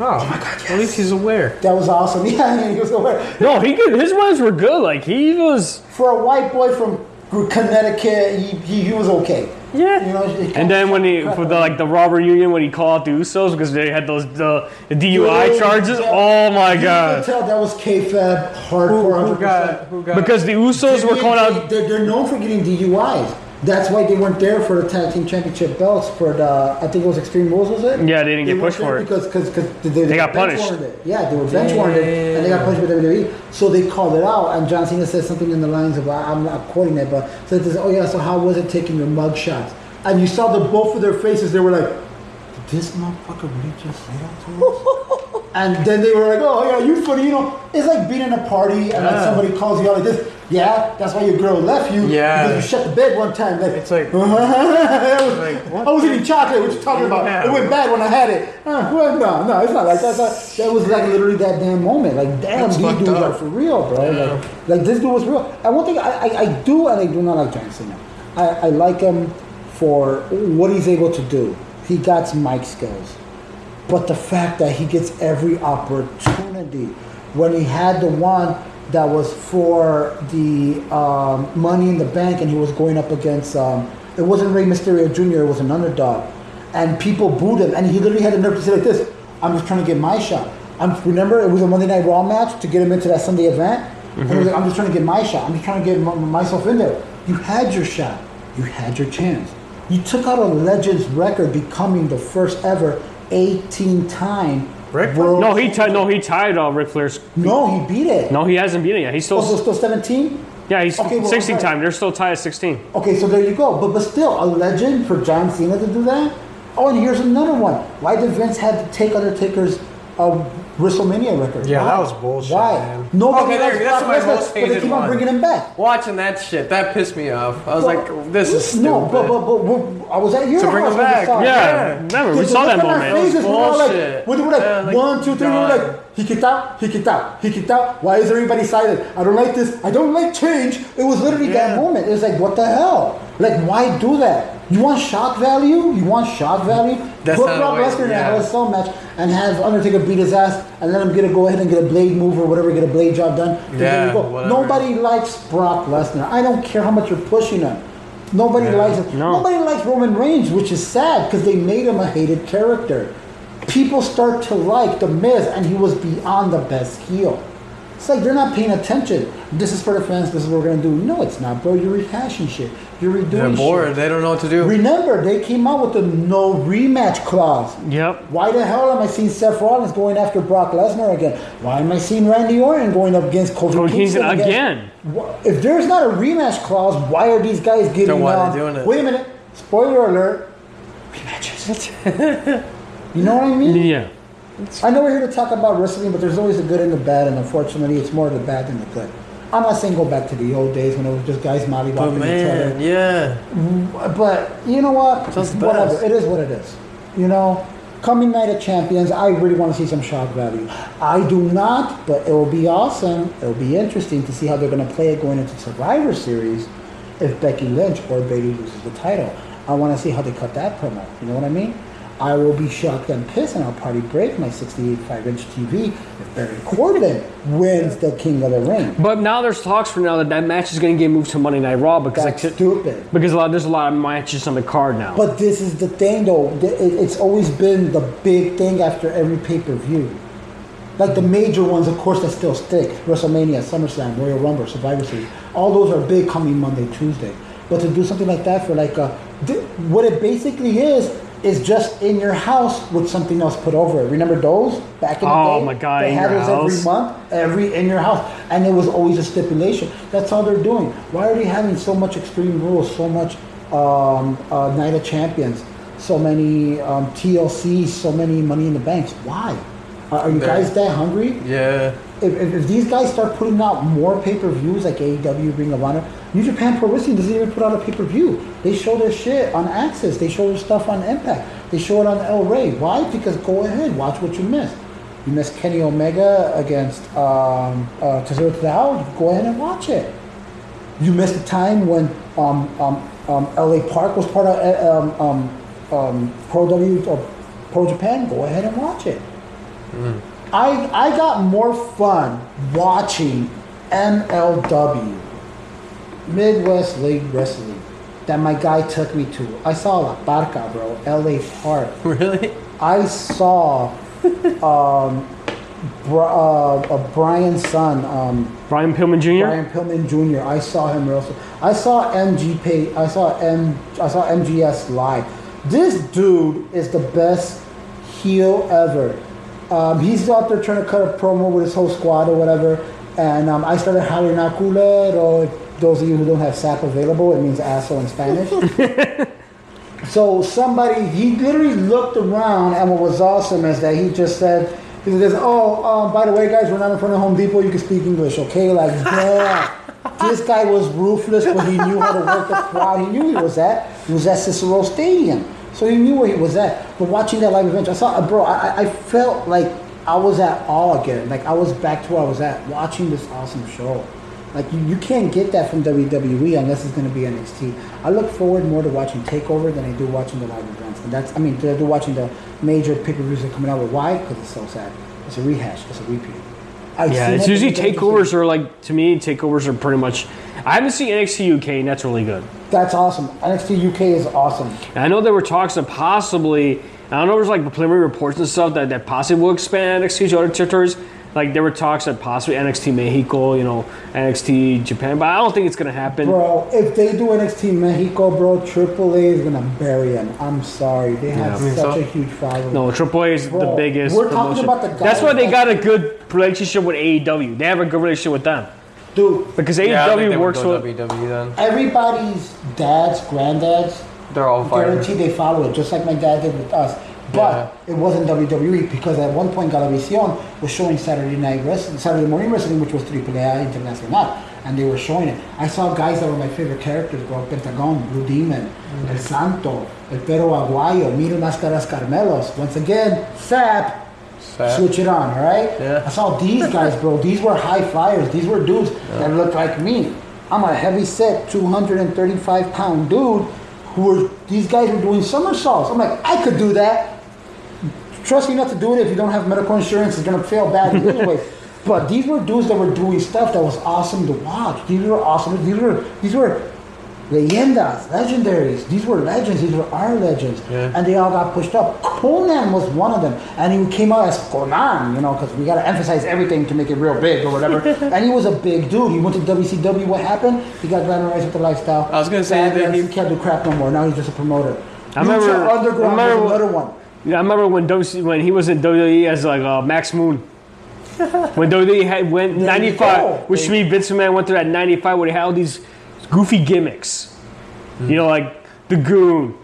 Oh, oh my God. At least he's aware. "That was awesome." [laughs] Yeah, he was aware. No, he could, his runs were good. Like he was, For a white boy from Connecticut, he, he, he was okay. yeah. You know, and then when he for the like the Raw reunion when he called out the Usos because they had those the, the DUI Dude, charges. yeah. Oh my You could god! tell that was kayfabe hardcore. Who, who got? Who got? Because the Usos were They- calling they- out. They're, they're known for getting DUIs. That's why they weren't there for the tag team championship belts for the. I think it was Extreme Rules, was it? Yeah, they didn't get pushed for it. because because because they, They got punished. it. Yeah, they were bench warranted and they got punished with WWE. So they called it out, and John Cena said something in the lines of I'm not quoting it, but so said this. Oh yeah, so how was it taking your mug shots? And you saw the both of their faces. They were like, "Did this motherfucker really just say that to us?" [laughs] and then they were like, "Oh yeah, you funny." You know, it's like being in a party and like somebody calls you out like this. Yeah, that's why your girl left you. Yeah. because you shut the bed one time. Like It's like- [laughs] I was, Like, I was eating chocolate. What you talking about? Yeah. It went bad when I had it. Uh, well, no, no, it's not like that. That, that was like literally that damn moment. Like, damn, That's these dudes up. are for real, bro. Like, like this dude was real. And one thing I, I, I do and I do not like John Cena. I, I like him for what he's able to do. He got mic skills. But the fact that he gets every opportunity, when he had the one that was for the um, Money in the Bank, and he was going up against, um, it wasn't Rey Mysterio Jr., it was an underdog, and people booed him, and he literally had the nerve to say like this: "I'm just trying to get my shot." I'm, remember, it was a Monday Night Raw match to get him into that Sunday event, and he was like, "I'm just trying to get my shot. I'm just trying to get m- myself in there." You had your shot. You had your chance. You took out a Legends record, becoming the first ever 18-time Ric Flair? world. No, he tied. No, he tied uh, Ric Flair's. No, he beat it. No, he hasn't beaten it yet. He's Oh, so still. still 17? Yeah, he's Okay, well, 16 right. time. They're still tied at 16. Okay, so there you go. But but still, a legend for John Cena to do that. Oh, and here's another one. Why did Vince have to take Undertaker's uh, WrestleMania record? Yeah, Why? that was bullshit, Why? man. Nobody Okay, there- that's Brock my Lesnar, most but they hated keep on one. bringing him back. Watching that shit, that pissed me off. I was like, this is stupid. No, but, but, but, but I was at your To bring house him back. Yeah, Yeah. remember we saw that at our moment. faces, That was we were all like, bullshit. we were like, Yeah, like, one, two, three. We were like, He kicked out. He kicked out. He kicked out. Why is everybody silent? I don't like this. I don't like change. It was literally that moment. It was like, what the hell? Like, why do that? You want shock value? You want shock value? That's Put Brock Lesnar in a yeah. Hell in a Cell match and have Undertaker beat his ass and let him get a go ahead and get a blade move or whatever, get a blade job done. And Yeah, you go. Nobody likes Brock Lesnar. I don't care how much you're pushing him. Nobody Yeah. likes it. No. Nobody likes Roman Reigns, which is sad because they made him a hated character. People start to like The Miz, and he was beyond the best heel. It's like they're not paying attention. This is for the fans. This is what we're gonna do. No, it's not, bro. You're rehashing shit. You're redoing They're bored. shit. They don't know what to do. Remember, they came out with the no rematch clause. Yep. Why the hell am I seeing Seth Rollins going after Brock Lesnar again? Why am I seeing Randy Orton going up against Kofi Kofi Kingston Kingston again. If there's not a rematch clause, why are these guys getting? Then why are they doing it? Wait a minute. Spoiler alert. Rematches. [laughs] you know what I mean? Yeah. I know we're here to talk about wrestling, but there's always the good and the bad, and unfortunately, it's more the bad than the good. I'm not saying go back to the old days when it was just guys But mollywopping each man, other. yeah. Mm, but you know what? Sounds the Whatever. best. It is what it is. You know, coming night of champions, I really want to see some shock value. I do not, but it will be awesome. It will be interesting to see how they're going to play it going into Survivor Series if Becky Lynch or Bayley loses the title. I want to see how they cut that promo. You know what I mean? I will be shocked and pissed, and I'll probably break my 68 5 inch TV if Baron Corbin wins the King of the Ring. But now there's talks for now that that match is going to get moved to Monday Night Raw because That's like, stupid. because a lot, there's a lot of matches on the card now. But this is the thing, though. It's always been the big thing after every pay per view. Like the major ones, of course, that still stick: WrestleMania, SummerSlam, Royal Rumble, Survivor Series. All those are big coming Monday, Tuesday. But to do something like that for like a, what it basically is is just in your house with something else put over it. Remember those back in the Oh day? my God, they in had your those every house? month, every in your house, and it was always a stipulation. That's all they're doing. Why are they having so much extreme rules, so much um, uh, Night of Champions, so many um, TLCs, so many Money in the Banks? Why? Are, are you guys that hungry? Yeah. If, if, if these guys start putting out more pay per views like AEW, Ring of Honor, New Japan Pro Wrestling doesn't even put out a pay per view. They show their shit on Access. They show their stuff on Impact. They show it on El Rey. Why? Because go ahead, watch what you missed. You missed Kenny Omega against um, uh, the Hour. Go ahead and watch it. You missed the time when um, um, um, LA Park was part of uh, um, um, um, Pro W or Pro Japan. Go ahead and watch it. I I got more fun watching MLW Midwest League Wrestling that my guy took me to. I saw La Barca, bro, LA Park. [laughs] Really? I saw um, Bri- uh, uh, Brian's son, um, Brian Pillman Jr. Brian Pillman Jr. I saw him wrestle. I saw MG pay, I saw M. I saw MJF live. This dude is the best heel ever. Um, he's out there trying to cut a promo with his whole squad or whatever. And um, I started out culero. Those of you who don't have SAP available, it means asshole in Spanish. [laughs] So somebody, he literally looked around, and what was awesome is that he just said, he says, "Oh, um, by the way, guys, we're not in front of Home Depot. You can speak English, okay?" Like, yeah. [laughs] this guy was ruthless, but he knew how to work the crowd. He knew he was at. He was at Cicero Stadium, so he knew where he was at. But watching that live event, I saw, bro, I, I felt like I was at all again. Like I was back to where I was at, watching this awesome show. Like you, you can't get that from WWE unless it's going to be NXT. I look forward more to watching Takeover than I do watching the live events, and that's I mean I do watching the major pay per views that are coming out with why because it's so sad. It's a rehash. It's a repeat. I've Yeah, it's it, usually it's takeovers are like to me. Takeovers are pretty much. I haven't seen NXT UK, and that's really good. That's awesome. NXT UK is awesome. And I know there were talks of possibly. I don't know. There's like preliminary reports and stuff that that possibly will expand NXT to other territories. Like there were talks that possibly NXT Mexico, you know, NXT Japan, but I don't think it's gonna happen. Bro, if they do NXT Mexico, bro, AAA is gonna bury them. I'm sorry. They have Yeah. such so? a huge following. No, AAA is the biggest. we're talking promotion. about the guys That's why they got a good relationship with AEW. They have a good relationship with them Dude, because Yeah, I think AEW they would works go with. WWE then. everybody's dads, granddads, They're all guaranteed fighting. they follow it, just like my dad did with us. But it wasn't WWE because at one point Galavisión was showing Saturday night wrestling, Saturday morning wrestling, which was AAA Internacional, and they were showing it. I saw guys that were my favorite characters, bro. Pentagon, Blue Demon, Mm-hmm. El Santo, El Perro Aguayo, Mil Máscaras Carmelos. Once again, SAP. Switch it on, all right? Yeah. I saw these [laughs] guys, bro. These were high flyers. These were dudes that looked like me. I'm a heavy set, 235 pound dude. Who were these guys were doing somersaults? I'm like, I could do that. Trust me not to do it if you don't have medical insurance. It's gonna fail bad [laughs] anyway. But these were dudes that were doing stuff that was awesome to watch. These were awesome. These were these were leyendas, legendaries. These were legends. These were our legends, Yeah. and they all got pushed up. Konnan was one of them, and he came out as Konnan, you know, because we gotta emphasize everything to make it real big or whatever. [laughs] and he was a big dude. He went to WCW. What happened? He got glamorized with the lifestyle. I was gonna say that he- can't do crap no more. Now he's just a promoter. I remember- Lucha Underground I remember- was another one. Yeah, I remember when WC, when he was in WWE as like uh, Max Moon. [laughs] when WWE had went There 95, go. which means Vince McMahon went through that 95 where they had all these goofy gimmicks. You know, like the Goon,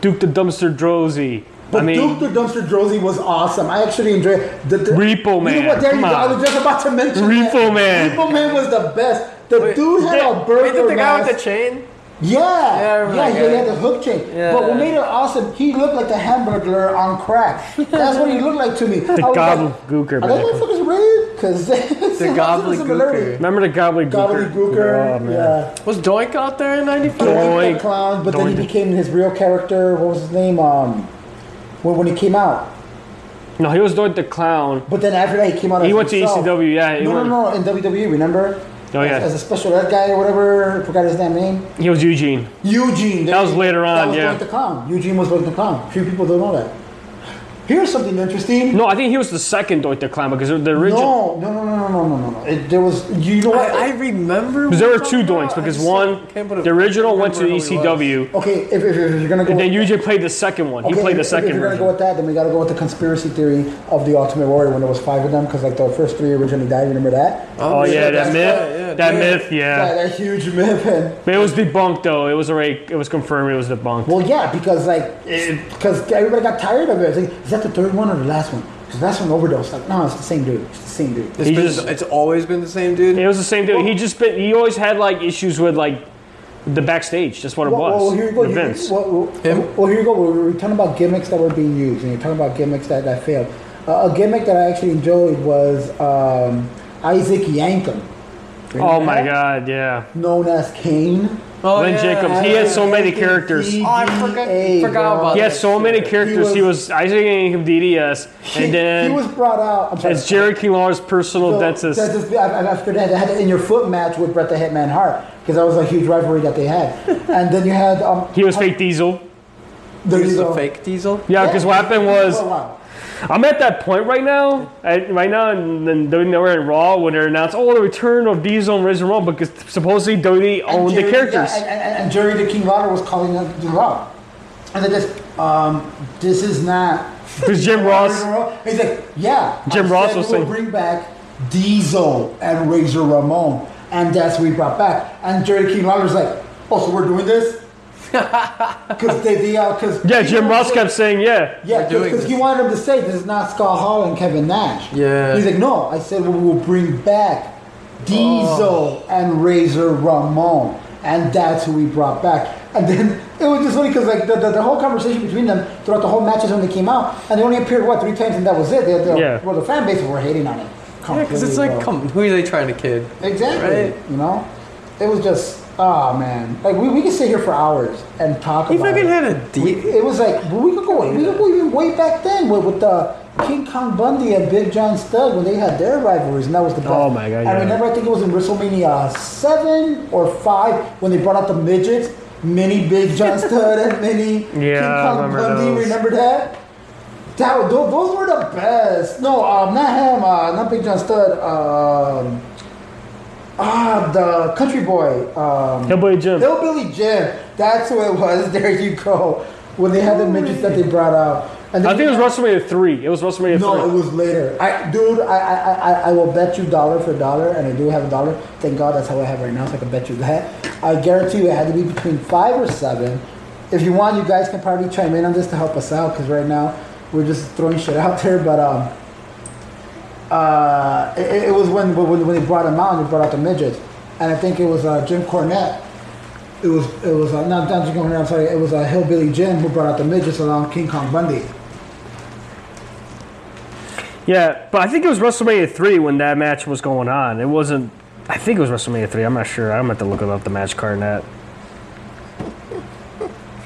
Duke the Dumpster Droese. But I mean, Duke the Dumpster Droese was awesome. I actually enjoyed the, the Repo You Man, know what? There you come go. I was just about to mention Repo that. Man. Repo Man was the best. The Wait, dude had a Wait, burger did the guy with the chain? Yeah, Yeah, yeah, yeah, he had the hook chain. Yeah. But what made it awesome, he looked like the hamburger on crack. That's what he looked like to me. [laughs] The gobbledygooker Are back. those motherfuckers related? Because [laughs] The gobbledygooker. remember the Gobbledygooker? Gobbledygooker. Oh, yeah. Was Doink out there in 95? Doink Doink. the clown, but then he became his real character. What was his name? Um, when, when he came out. No, he was doing the clown. But then after that, he came out. He as went to. ECW, yeah, he No, went- no, no. In WWE, remember? Oh, yeah. As, as a special ed guy or whatever. I forgot his damn name. He was Eugene. Eugene. That was later on, That was yeah. The. Eugene was Doink the clown. Few people don't know that. Here's something interesting. No, I think he was the second Doink the Clown because the original. No, no, no, no, no, no, no, no. It, there was. You know what? I, I remember. Because there were two talking Doinks. Because one, can't put a- the original went to remember who he was. ECW, okay, if, if, if you're gonna go. and then with- Eugene played the second one. He Okay, played the if- second If you're gonna version. go with that, then we gotta go with the conspiracy theory of the Ultimate Warrior when there was five of them, because like the first three originally died. Remember that? Oh, oh yeah, that myth. right, yeah, that yeah. myth. Yeah, Yeah. that huge myth. And But it was debunked though. It was already. It was confirmed. It was debunked. well, yeah, because like, because everybody got tired of it. It's like, is that the third one or the last one? Because that's last one overdosed. Like, no, it's the same dude. It's the same dude. It's, He been- just- it's always been the same dude. It was the same thing. He just been. He always had like issues with like the backstage. That's what it Well, was. well, here you go. with Here- Vince. well, well, Him? well, here you go. We're, we're talking about gimmicks that were being used, and you're talking about gimmicks that, that failed. Uh, a gimmick that I actually enjoyed was um, Isaac Yankem. oh my that? God! Yeah. Known as Kane. Oh, Glenn Jacobs. He had so many characters. DDS, Oh, I forgot- forgot bro. about He had that so many shit. characters. He was, Isaac Yankem DDS, He, and then he was brought out. I'm sorry. as Jerry King Lawler's personal So, dentist. dentist- I- I- After that, they had an in your foot match with Bret the Hitman Hart because that was a huge rivalry that they had. [laughs] And then you had um, He was fake Diesel. There He was you a fake diesel. Yeah, because what happened was Well, wow. I'm at that point right now, right now, and then they were in Raw when they announced, oh, the return of Diesel and Razor Ramon because supposedly WWE And owned the characters. yeah, and, and, and Jerry the King Lawler was calling them the Raw. And they just, um, this is not. [laughs] Because Jim Ross, He's like, yeah. Jim I Ross was we'll saying- bring back Diesel and Razor Ramon. And that's what we brought back. And Jerry the King Lawler's like, oh, so we're doing this? Because they, they, uh, cause yeah, Jim Ross kept saying, yeah. Yeah, We're doing because he wanted him to say this is not Scott Hall and Kevin Nash. Yeah. He's like, no, I said we will bring back Diesel and Razor Ramon. And that's who we brought back. And then it was just funny because like the, the, the whole conversation between them throughout the whole matches when they came out, and they only appeared what three times, and that was it. They, they, Yeah. Well, the fan base were hating on it. Yeah, because it's like, bro. come, who are they trying to kid? exactly. Right. You know, it was just oh man, like we, we could sit here for hours and talk He about. fucking it. had a We, deep. it was like we could go we could go even way back then with, with the King Kong Bundy and Big John Studd when they had their rivalries and that was the best. Oh, my God, I remember I think it was in WrestleMania seven or five when they brought out the midgets, mini Big John [laughs] Studd and mini King Yeah, I Kong remember Bundy. those. Remember that? That those, those were the best. No, um, not him. Uh, not Big John Studd. Um, ah, the Country Boy. Um, Hillbilly Jim. Hillbilly Jim. That's who it was. [laughs] There you go. When they had the midgets that they brought out. And I think it was WrestleMania 3. It was WrestleMania no, it 3. was later. I, dude, I, I, I, I will bet you dollar for dollar, and I do have a dollar. Thank God that's how I have right now, so I can bet you that. I guarantee you it had to be between five or seven. If you want, you guys can probably chime in on this to help us out, because right now we're just throwing shit out there. But um, uh, it, it was when, when when they brought him out and they brought out the midgets, and I think it was uh, Jim Cornette. It was it was uh, not, not Jim Cornette. I'm sorry. It was uh, Hillbilly Jim who brought out the midgets along King Kong Bundy. Yeah, but I think it was WrestleMania three when that match was going on. It wasn't. I think it was WrestleMania three. I'm not sure. I'm have to look it up the match card net.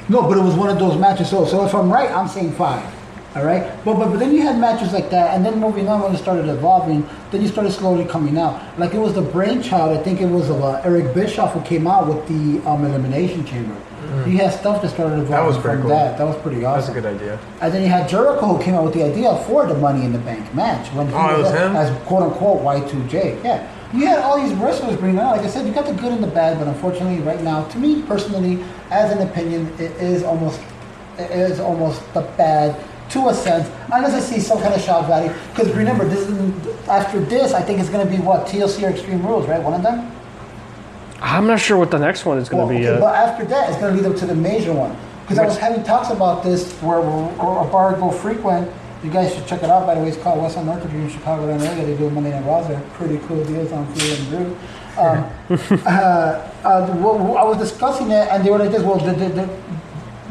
No, but it was one of those matches. So, so if I'm right, I'm saying five. All right, but, but but then you had matches like that, and then moving on when it started evolving, then you started slowly coming out. Like it was the brainchild. I think it was of uh, Eric Bischoff who came out with the um, elimination chamber. He had stuff that started evolving Mm. was pretty from cool. that. That was pretty awesome. That's a good idea. And then you had Jericho who came out with the idea for the Money in the Bank match when he Oh, it was as- him? as quote unquote Y2J. Yeah, you had all these wrestlers bringing out. Like I said, you got the good and the bad, but unfortunately, right now, to me personally, as an opinion, it is almost it is almost the bad to a sense, unless I see some kind of shock value. Because remember, this is, after this, I think it's going to be what TLC or Extreme Rules, right? One of them. I'm not sure what the next one is gonna Well, be. okay, Uh, but after that, it's going to lead up to the major one. Because I was having talks about this where a bar go frequent. You guys should check it out. By the way, it's called West on North. In Chicago area, they do Monday Night Raws. They're pretty cool deals on food and brew. Um, [laughs] uh, uh, well, I was discussing it, and they were like this. Well, the, the, the,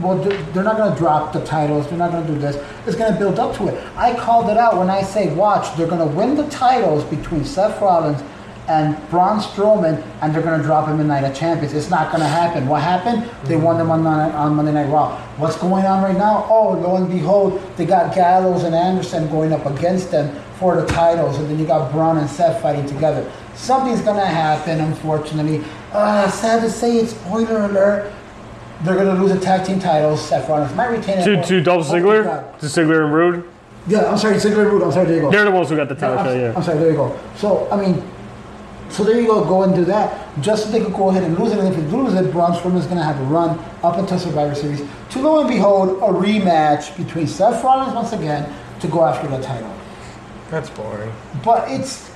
well, they're not going to drop the titles. They're not going to do this. It's going to build up to it. I called it out when I say, watch, they're going to win the titles between Seth Rollins and Braun Strowman, and they're going to drop him in Night of Champions. It's not going to happen. What happened? They won them on, on Monday Night Raw. What's going on right now? Oh, lo and behold, they got Gallows and Anderson going up against them for the titles, and then you got Braun and Seth fighting together. Something's going to happen, unfortunately. Uh, sad to say, it's spoiler alert. They're going to lose the tag team titles. Seth Rollins might retain it. to to Dolph Ziggler, to Ziggler and Roode. Yeah, I'm sorry, Ziggler and Roode. I'm sorry, there you go. They're the ones who got the title shot. Yeah. I'm sorry, there you go. So, I mean, so there you go, go and do that. Just so they could go ahead and lose it. And if they lose it, Braun Strowman is going to have a run up until Survivor Series. To lo and behold, a rematch between Seth Rollins once again to go after the title. That's boring. But it's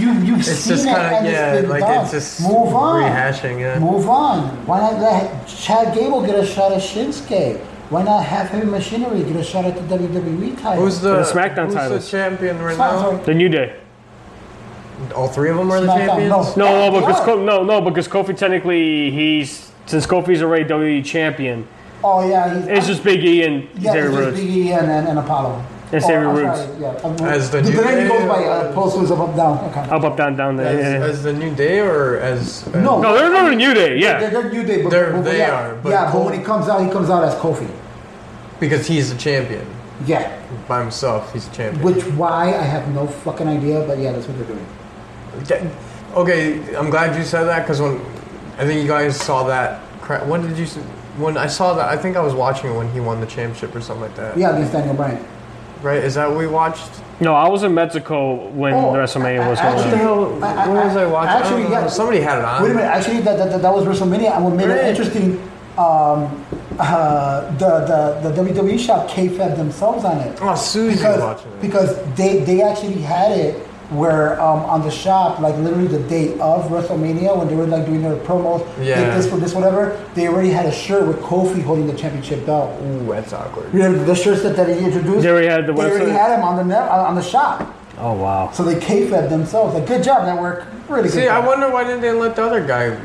you you've [laughs] It's seen just it kind of and yeah, it's been like done. it's just move on, rehashing it. move on. Why not let Chad Gable get a shot at Shinsuke? Why not have Heavy Machinery get a shot at the WWE title? Who's the, The SmackDown who's titles. the champion right Sorry, now? The New Day. All three of them are the champions. no. No, no, because are. Ko- no, no, because Kofi technically he's since Kofi's already WWE champion. Oh yeah, he's, It's just Big E and yeah, Xavier it's just Rhodes. Big E and, and, and Apollo. And Oh, Xavier I'm Rhodes. sorry, Yeah, I'm- As the the, New the name Day, goes by uh, uh, Pulse up, up, down. Okay. Up, up, down, down. As, There. as the New Day or as, as No, No, they're not a New Day. They're, Yeah. they're New Day, but, They're- but they yeah, are, but yeah, but Cole- when he comes out, he comes out as Kofi. because he's a champion Yeah, by himself. He's a champion. which why I have no fucking idea, but yeah, that's what they're doing. Okay, Okay, I'm glad you said that because when I think you guys saw that. Cra- when did you? s- When I saw that, I think I was watching it when he won the championship or something like that. Yeah, against Daniel Bryan. Right? Is that what we watched? No, I was in Mexico when Oh, the WrestleMania was I- going What the on. hell? I- I- What was I watching? actually, I yeah. Somebody had it on. Wait a minute, actually, that, that, that was WrestleMania, and what made it interesting, um, uh, [laughs] the, the, the WWE shop K-Fed themselves on it. Oh, Susie because, watching it. because they, they actually had it where um, on the shop, like literally the day of WrestleMania, when they were like doing their promos, Yeah. did this for this, whatever, they already had a shirt with Kofi holding the championship belt. Ooh, that's awkward. You know, the shirts that, that he introduced, They already had the website. they already had him on the net, on the shop. Oh wow. So they K-Fed themselves. Like, good job, network. Really good See, I wonder why didn't they let the other guy,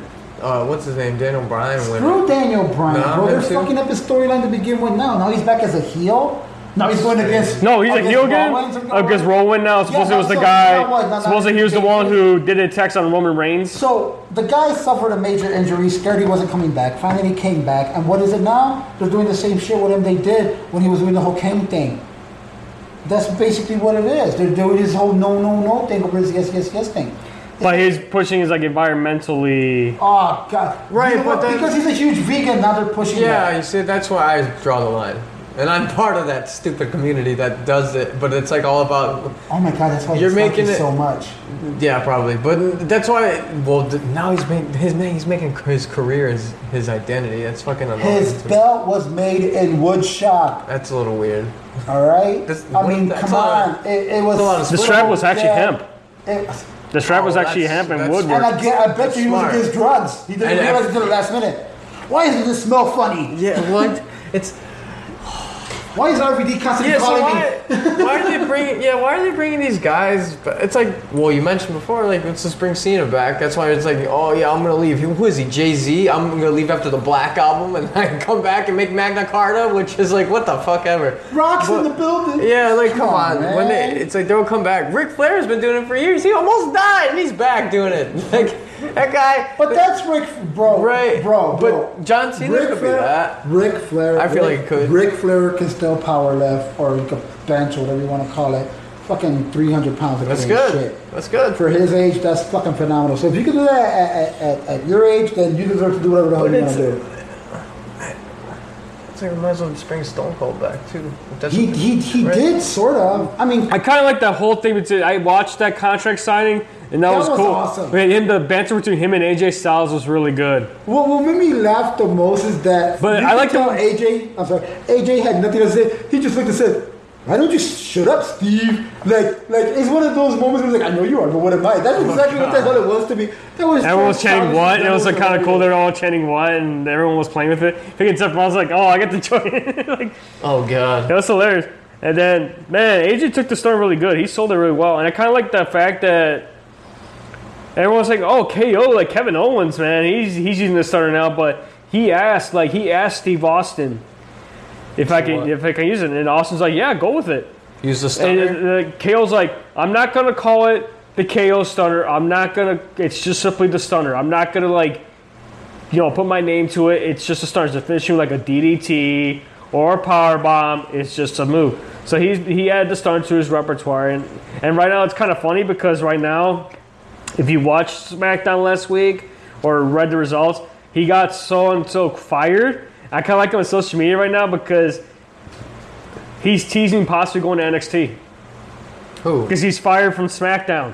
uh, what's his name, Daniel Bryan, win? Screw Daniel Bryan, Nah, bro. They're fucking up his storyline to begin with now. Now he's back as a heel. Now he's going against. No, he's a against heel again. Rollins oh, and- Against Rowan now. Supposedly it was the so- guy. now what? Now- now Supposedly he was the one who did a text on Roman Reigns. So the guy suffered a major injury, scared he wasn't coming back. Finally, he came back, and what is it now? They're doing the same shit with him they did when he was doing the whole Kane thing. That's basically what it is. They're doing his whole no, no, no thing over his yes, yes, yes thing. But he's pushing is like environmentally. Oh God! Right, You know but then- because he's a huge vegan, now they're pushing. Yeah, that. you see, that's why I draw the line. And I'm part of that stupid community that does it, but it's like all about, Oh my God! That's why You're making making it- so much. yeah, probably. But that's why, well, now he's making his he's making his career his his identity. That's fucking annoying. His belt was made in wood shop. That's a little weird. All right. That's- I mean, come a lot on. It, it was. a lot of The strap was actually Yeah. hemp. It- The strap was Oh, actually hemp and that's- woodwork. and I, get, I bet That's you he was smart. against drugs. He didn't realize ev- until the last minute. Why does this smell funny? Yeah, what? it's Why is RVD constantly Yeah, so calling why, me? why are they bringing? Yeah, why are they bringing these guys? But it's like, well, you mentioned before, like let's just bring Cena back. That's why it's like, oh yeah, I'm gonna leave. Who is he? Jay Z. I'm gonna leave after the Black album, and [laughs] I can come back and make Magna Carta, which is like, what the fuck ever. Rocks in the building. Yeah, like come, Come on, on, when they, it's like they'll come back. Ric Flair's been doing it for years. He almost died, and he's back doing it. [laughs] Like that guy. But that's Rick, bro. Right, bro. bro. but John Cena Ric could be Flair, that. Ric Flair. I feel Ric- like he could. Ric Flair can still power lift or bench or whatever you want to call it. Fucking 300 pounds of That's good. shit. That's good. For his age, that's fucking phenomenal. So if you can do that at, at, at, at your age, then you deserve to do whatever the hell But you want to it's- do. It's like we might as well just bring Stone Cold back too. He, he, he Right. did sort of. I mean, I kind of like that whole thing. Between, I watched that contract signing, and that, That was, was cool. awesome. But him, the banter between him and AJ Styles was really good. what, what made me laugh the most is that. But you I could like tell the- AJ. I'm sorry. AJ had nothing to say. He just looked and said, "Why don't you shut up, Steve?" Like, like it's one of those moments where he's like, "I know you are, but what am I?" That's oh exactly what the hell it was to me. That was. Everyone was chanting childish, what? It was like kind of cool. They hilarious. were all chanting what, and everyone was playing with it. Thinking Seth I was like, "Oh, I get to join." it." [laughs] like oh god. that was hilarious. And then, man, AJ took the storm really good. He sold it really well, and I kind of like the fact that everyone's like, "Oh, KO, like Kevin Owens, man, he's he's using the starter now." But he asked, like, he asked Steve Austin if I can what? if I can use it, and Austin's like, "Yeah, go with it." Use the And stunner. uh, KO's like, I'm not gonna call it the KO stunner. I'm not gonna. It's just simply the stunner. I'm not gonna like, you know, put my name to it. It's just a stunner. It's a finishing like a DDT or a power bomb. It's just a move. So he's he added the stunner to his repertoire, and and right now it's kind of funny because right now, if you watched SmackDown last week or read the results, he got so and so fired. I kind of like him on social media right now because he's teasing possibly going to NXT Who? because he's fired from SmackDown.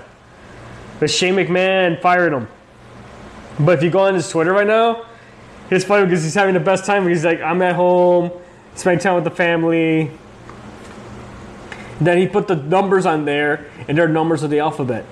But Shane McMahon fired him. But if you go on his Twitter right now, it's funny because he's having the best time. He's like, I'm at home, spending time with the family. Then he put the numbers on there, and they're numbers of the alphabet.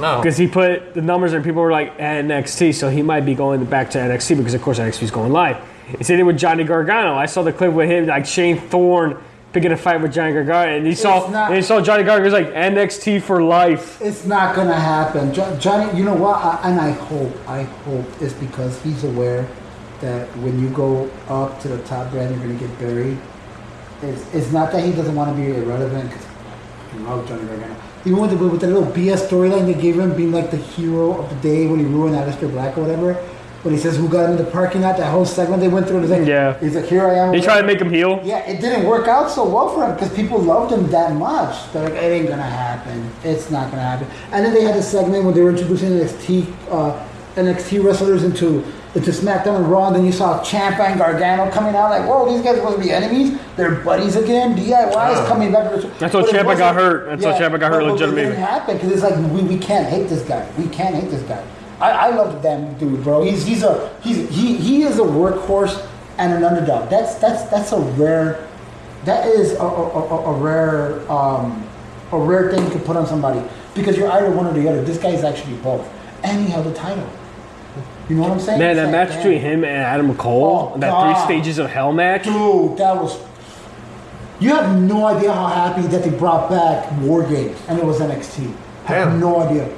No. Because he put the numbers and people were like NXT, so he might be going back to NXT because of course NXT is going live. It's same thing with Johnny Gargano. I saw the clip with him, like Shane Thorne picking a fight with Johnny Gargano, and he saw not- and he saw Johnny Gargano was like NXT for life. It's not gonna happen, jo- Johnny. You know what? I, and I hope, I hope it's because he's aware that when you go up to the top brand, you're gonna get buried. It's, it's not that he doesn't want to be irrelevant. Cause I love Johnny Gargano. Even with the with the little BS storyline they gave him, being like the hero of the day when he ruined Aleister Black or whatever. When he says who got him in the parking lot, that whole segment they went through. He's like, Yeah. He's like, here I am. They tried to make him heal. Yeah, it didn't work out so well for him because people loved him that much. They're like, it ain't gonna happen. It's not gonna happen. And then they had a segment when they were introducing NXT uh, NXT wrestlers into into SmackDown and Raw. And then you saw Ciampa and Gargano coming out like, whoa, these guys are supposed to be enemies. They're buddies again. DIY is coming back. To That's how But it got hurt. That's how Ciampa got hurt legitimately. It didn't happen because it's like we, we can't hate this guy. We can't hate this guy. I, I love the damn dude, bro. He's he's a he's he he is a workhorse and an underdog. That's that's that's a rare. That is a, a, a, a rare um, a rare thing you can put on somebody because you're either one or the other. This guy is actually both, and he held the title. You know what I'm saying? Man, It's that like, match damn. between him and Adam Cole, Oh, that God. three stages of hell match. Dude, that was. You have no idea how happy that they brought back War Games and it was NXT. I have Damn. no idea.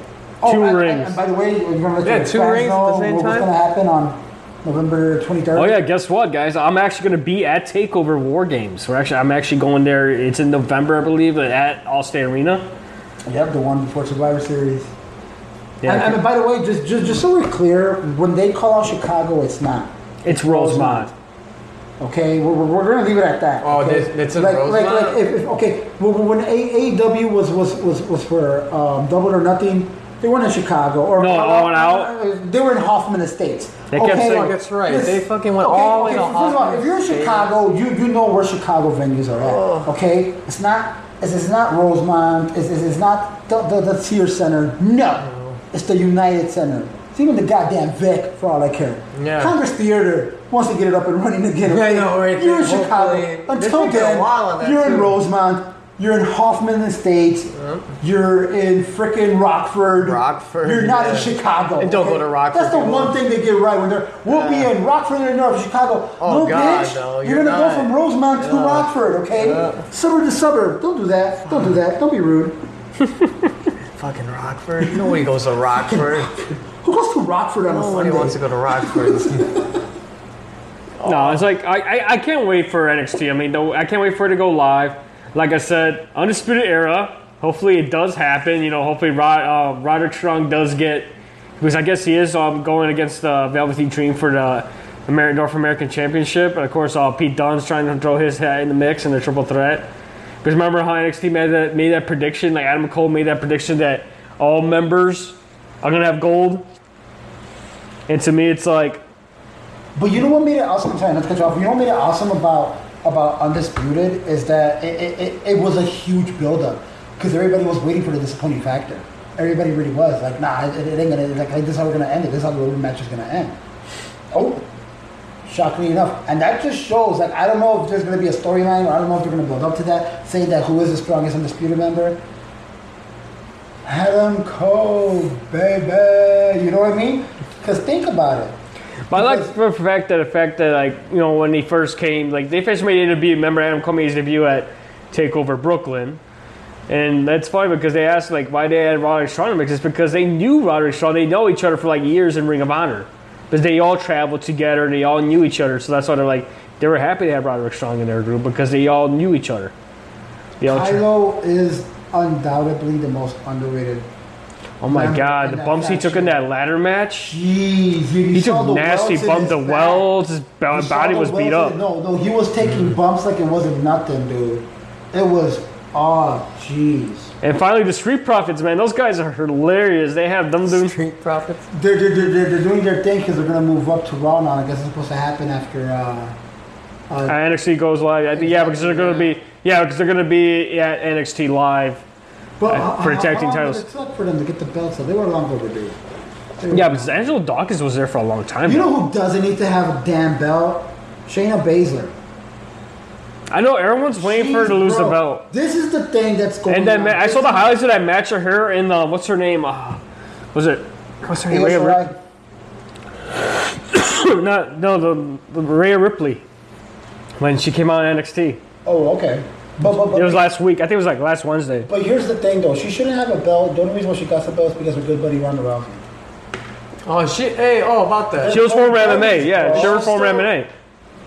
Oh, two and, rings. And, and by the way, you're gonna let Yeah, your two fans rings at the know same what's time? gonna happen on November 23rd. Oh yeah, guess what, guys? I'm actually going to be at Takeover War Games. We're actually, I'm actually going there. It's in November, I believe, at Allstate Arena. Yep, the one before Survivor Series. Yeah, and, and by the way, just, just just so we're clear, when they call out Chicago, it's not. it's Rosemont. Okay, we're, we're, we're gonna leave it at that. Oh, okay? this- it's in like, like, Rosemont? like if, if, okay, well, when A- AEW was was was was for um, Double or Nothing, they weren't in Chicago or No, All Out? uh, They were in Hoffman Estates. They kept saying- that's right. They fucking went all the way to first of all, if you're in Chicago, you you know where Chicago venues are at. Okay, it's not it's, it's not Rosemont. It's, it's, it's not the, the the Sears Center. No, it's the United Center. It's even the goddamn Vic for all I care. Yeah. Congress Theater wants to get it up and running again. Yeah, I okay? know, right? You're in Hopefully. Chicago. Until a then, you're in. Rosemont. You're in Hoffman Estates. You're in frickin' Rockford. Rockford, You're not yeah. in Chicago. And don't go to Rockford, That's the one thing they get right when they're. We'll be in Rockford, Illinois, or Chicago. Oh, no, God, bitch. no, you're, you're gonna not. go from Rosemont to Rockford, okay? Suburb to suburb. Don't do that. Don't do that. Don't be rude. [laughs] Fucking Rockford. Nobody goes to Rockford. [laughs] Who goes to Rockford on a Nobody Sunday? wants to go to Rockford. [laughs] No, it's like I, I, I can't wait for NXT. I mean, no, I can't wait for it to go live. Like I said, Undisputed Era. Hopefully, it does happen. You know, hopefully, Rod, uh, Roderick Strong does get because I guess he is um, going against the Velveteen Dream for the Amer- North American Championship. And of course, uh, Pete Dunne's trying to throw his hat in the mix in the triple threat. Because remember how NXT made that made that prediction? Like Adam Cole made that prediction that all members are gonna have gold. And to me, it's like But you know what made it awesome? I'm sorry, not to cut you off. You know what made it awesome about about Undisputed is that it, it, it, it was a huge buildup because everybody was waiting for the disappointing factor. Everybody really was like, nah, it, it ain't gonna like this is how we're gonna end it. This is how the match is gonna end. Oh, shockingly enough, and that just shows like I don't know if there's gonna be a storyline or I don't know if they're gonna build up to that, saying that who is the strongest Undisputed member. Adam Cole, baby, you know what I mean? Because think about it. But I like the fact that the fact that like you know when he first came, like they first made a debut. Remember Adam Cole made his debut at Takeover Brooklyn, and that's funny because they asked like why they had Roderick Strong in the mix. It's because they knew Roderick Strong. They know each other for like years in Ring of Honor, because they all traveled together. They all knew each other, so that's why they're like they were happy to have Roderick Strong in their group because they all knew each other. They all tra- Kylo is undoubtedly the most underrated. oh my god, the bumps he took in that ladder match. Jeez, He took nasty welts in bump. his The welds, his You body was beat up. No, no, he was taking bumps like it wasn't nothing, dude. It was, oh, jeez. And finally, the Street Profits, man, those guys are hilarious. They have them doing Street profits. They're, they're, they're, they're they're doing their thing because they're gonna move up to Raw now. I guess it's supposed to happen after. Uh, Uh, NXT goes live. I think, yeah, because they're going to be yeah because they're going to be at NXT live. but Uh, how- for the how- tag how team long titles. It took for them to get the belts. up? They were long overdue. They were- Yeah, because Angelo Dawkins was there for a long time. You know who doesn't need to have a damn belt? Shayna Baszler. I know everyone's waiting for her to Jeez, lose the belt. This is the thing that's going. And then on. ma- I saw the highlights of that match of her in the what's her name? Uh, was it what's her name? Io Rhea Shirai. Rip- [coughs] Not no the, the Rhea Ripley when she came out on NXT. Oh, okay. But, but, but, It was last week. I think it was like last Wednesday. but here's the thing, though. She shouldn't have a belt. The only reason why she got the belt is because her good buddy Ronda Rousey. Oh shit! Hey, oh about that. She was former MMA. Yeah, she was former still- MMA.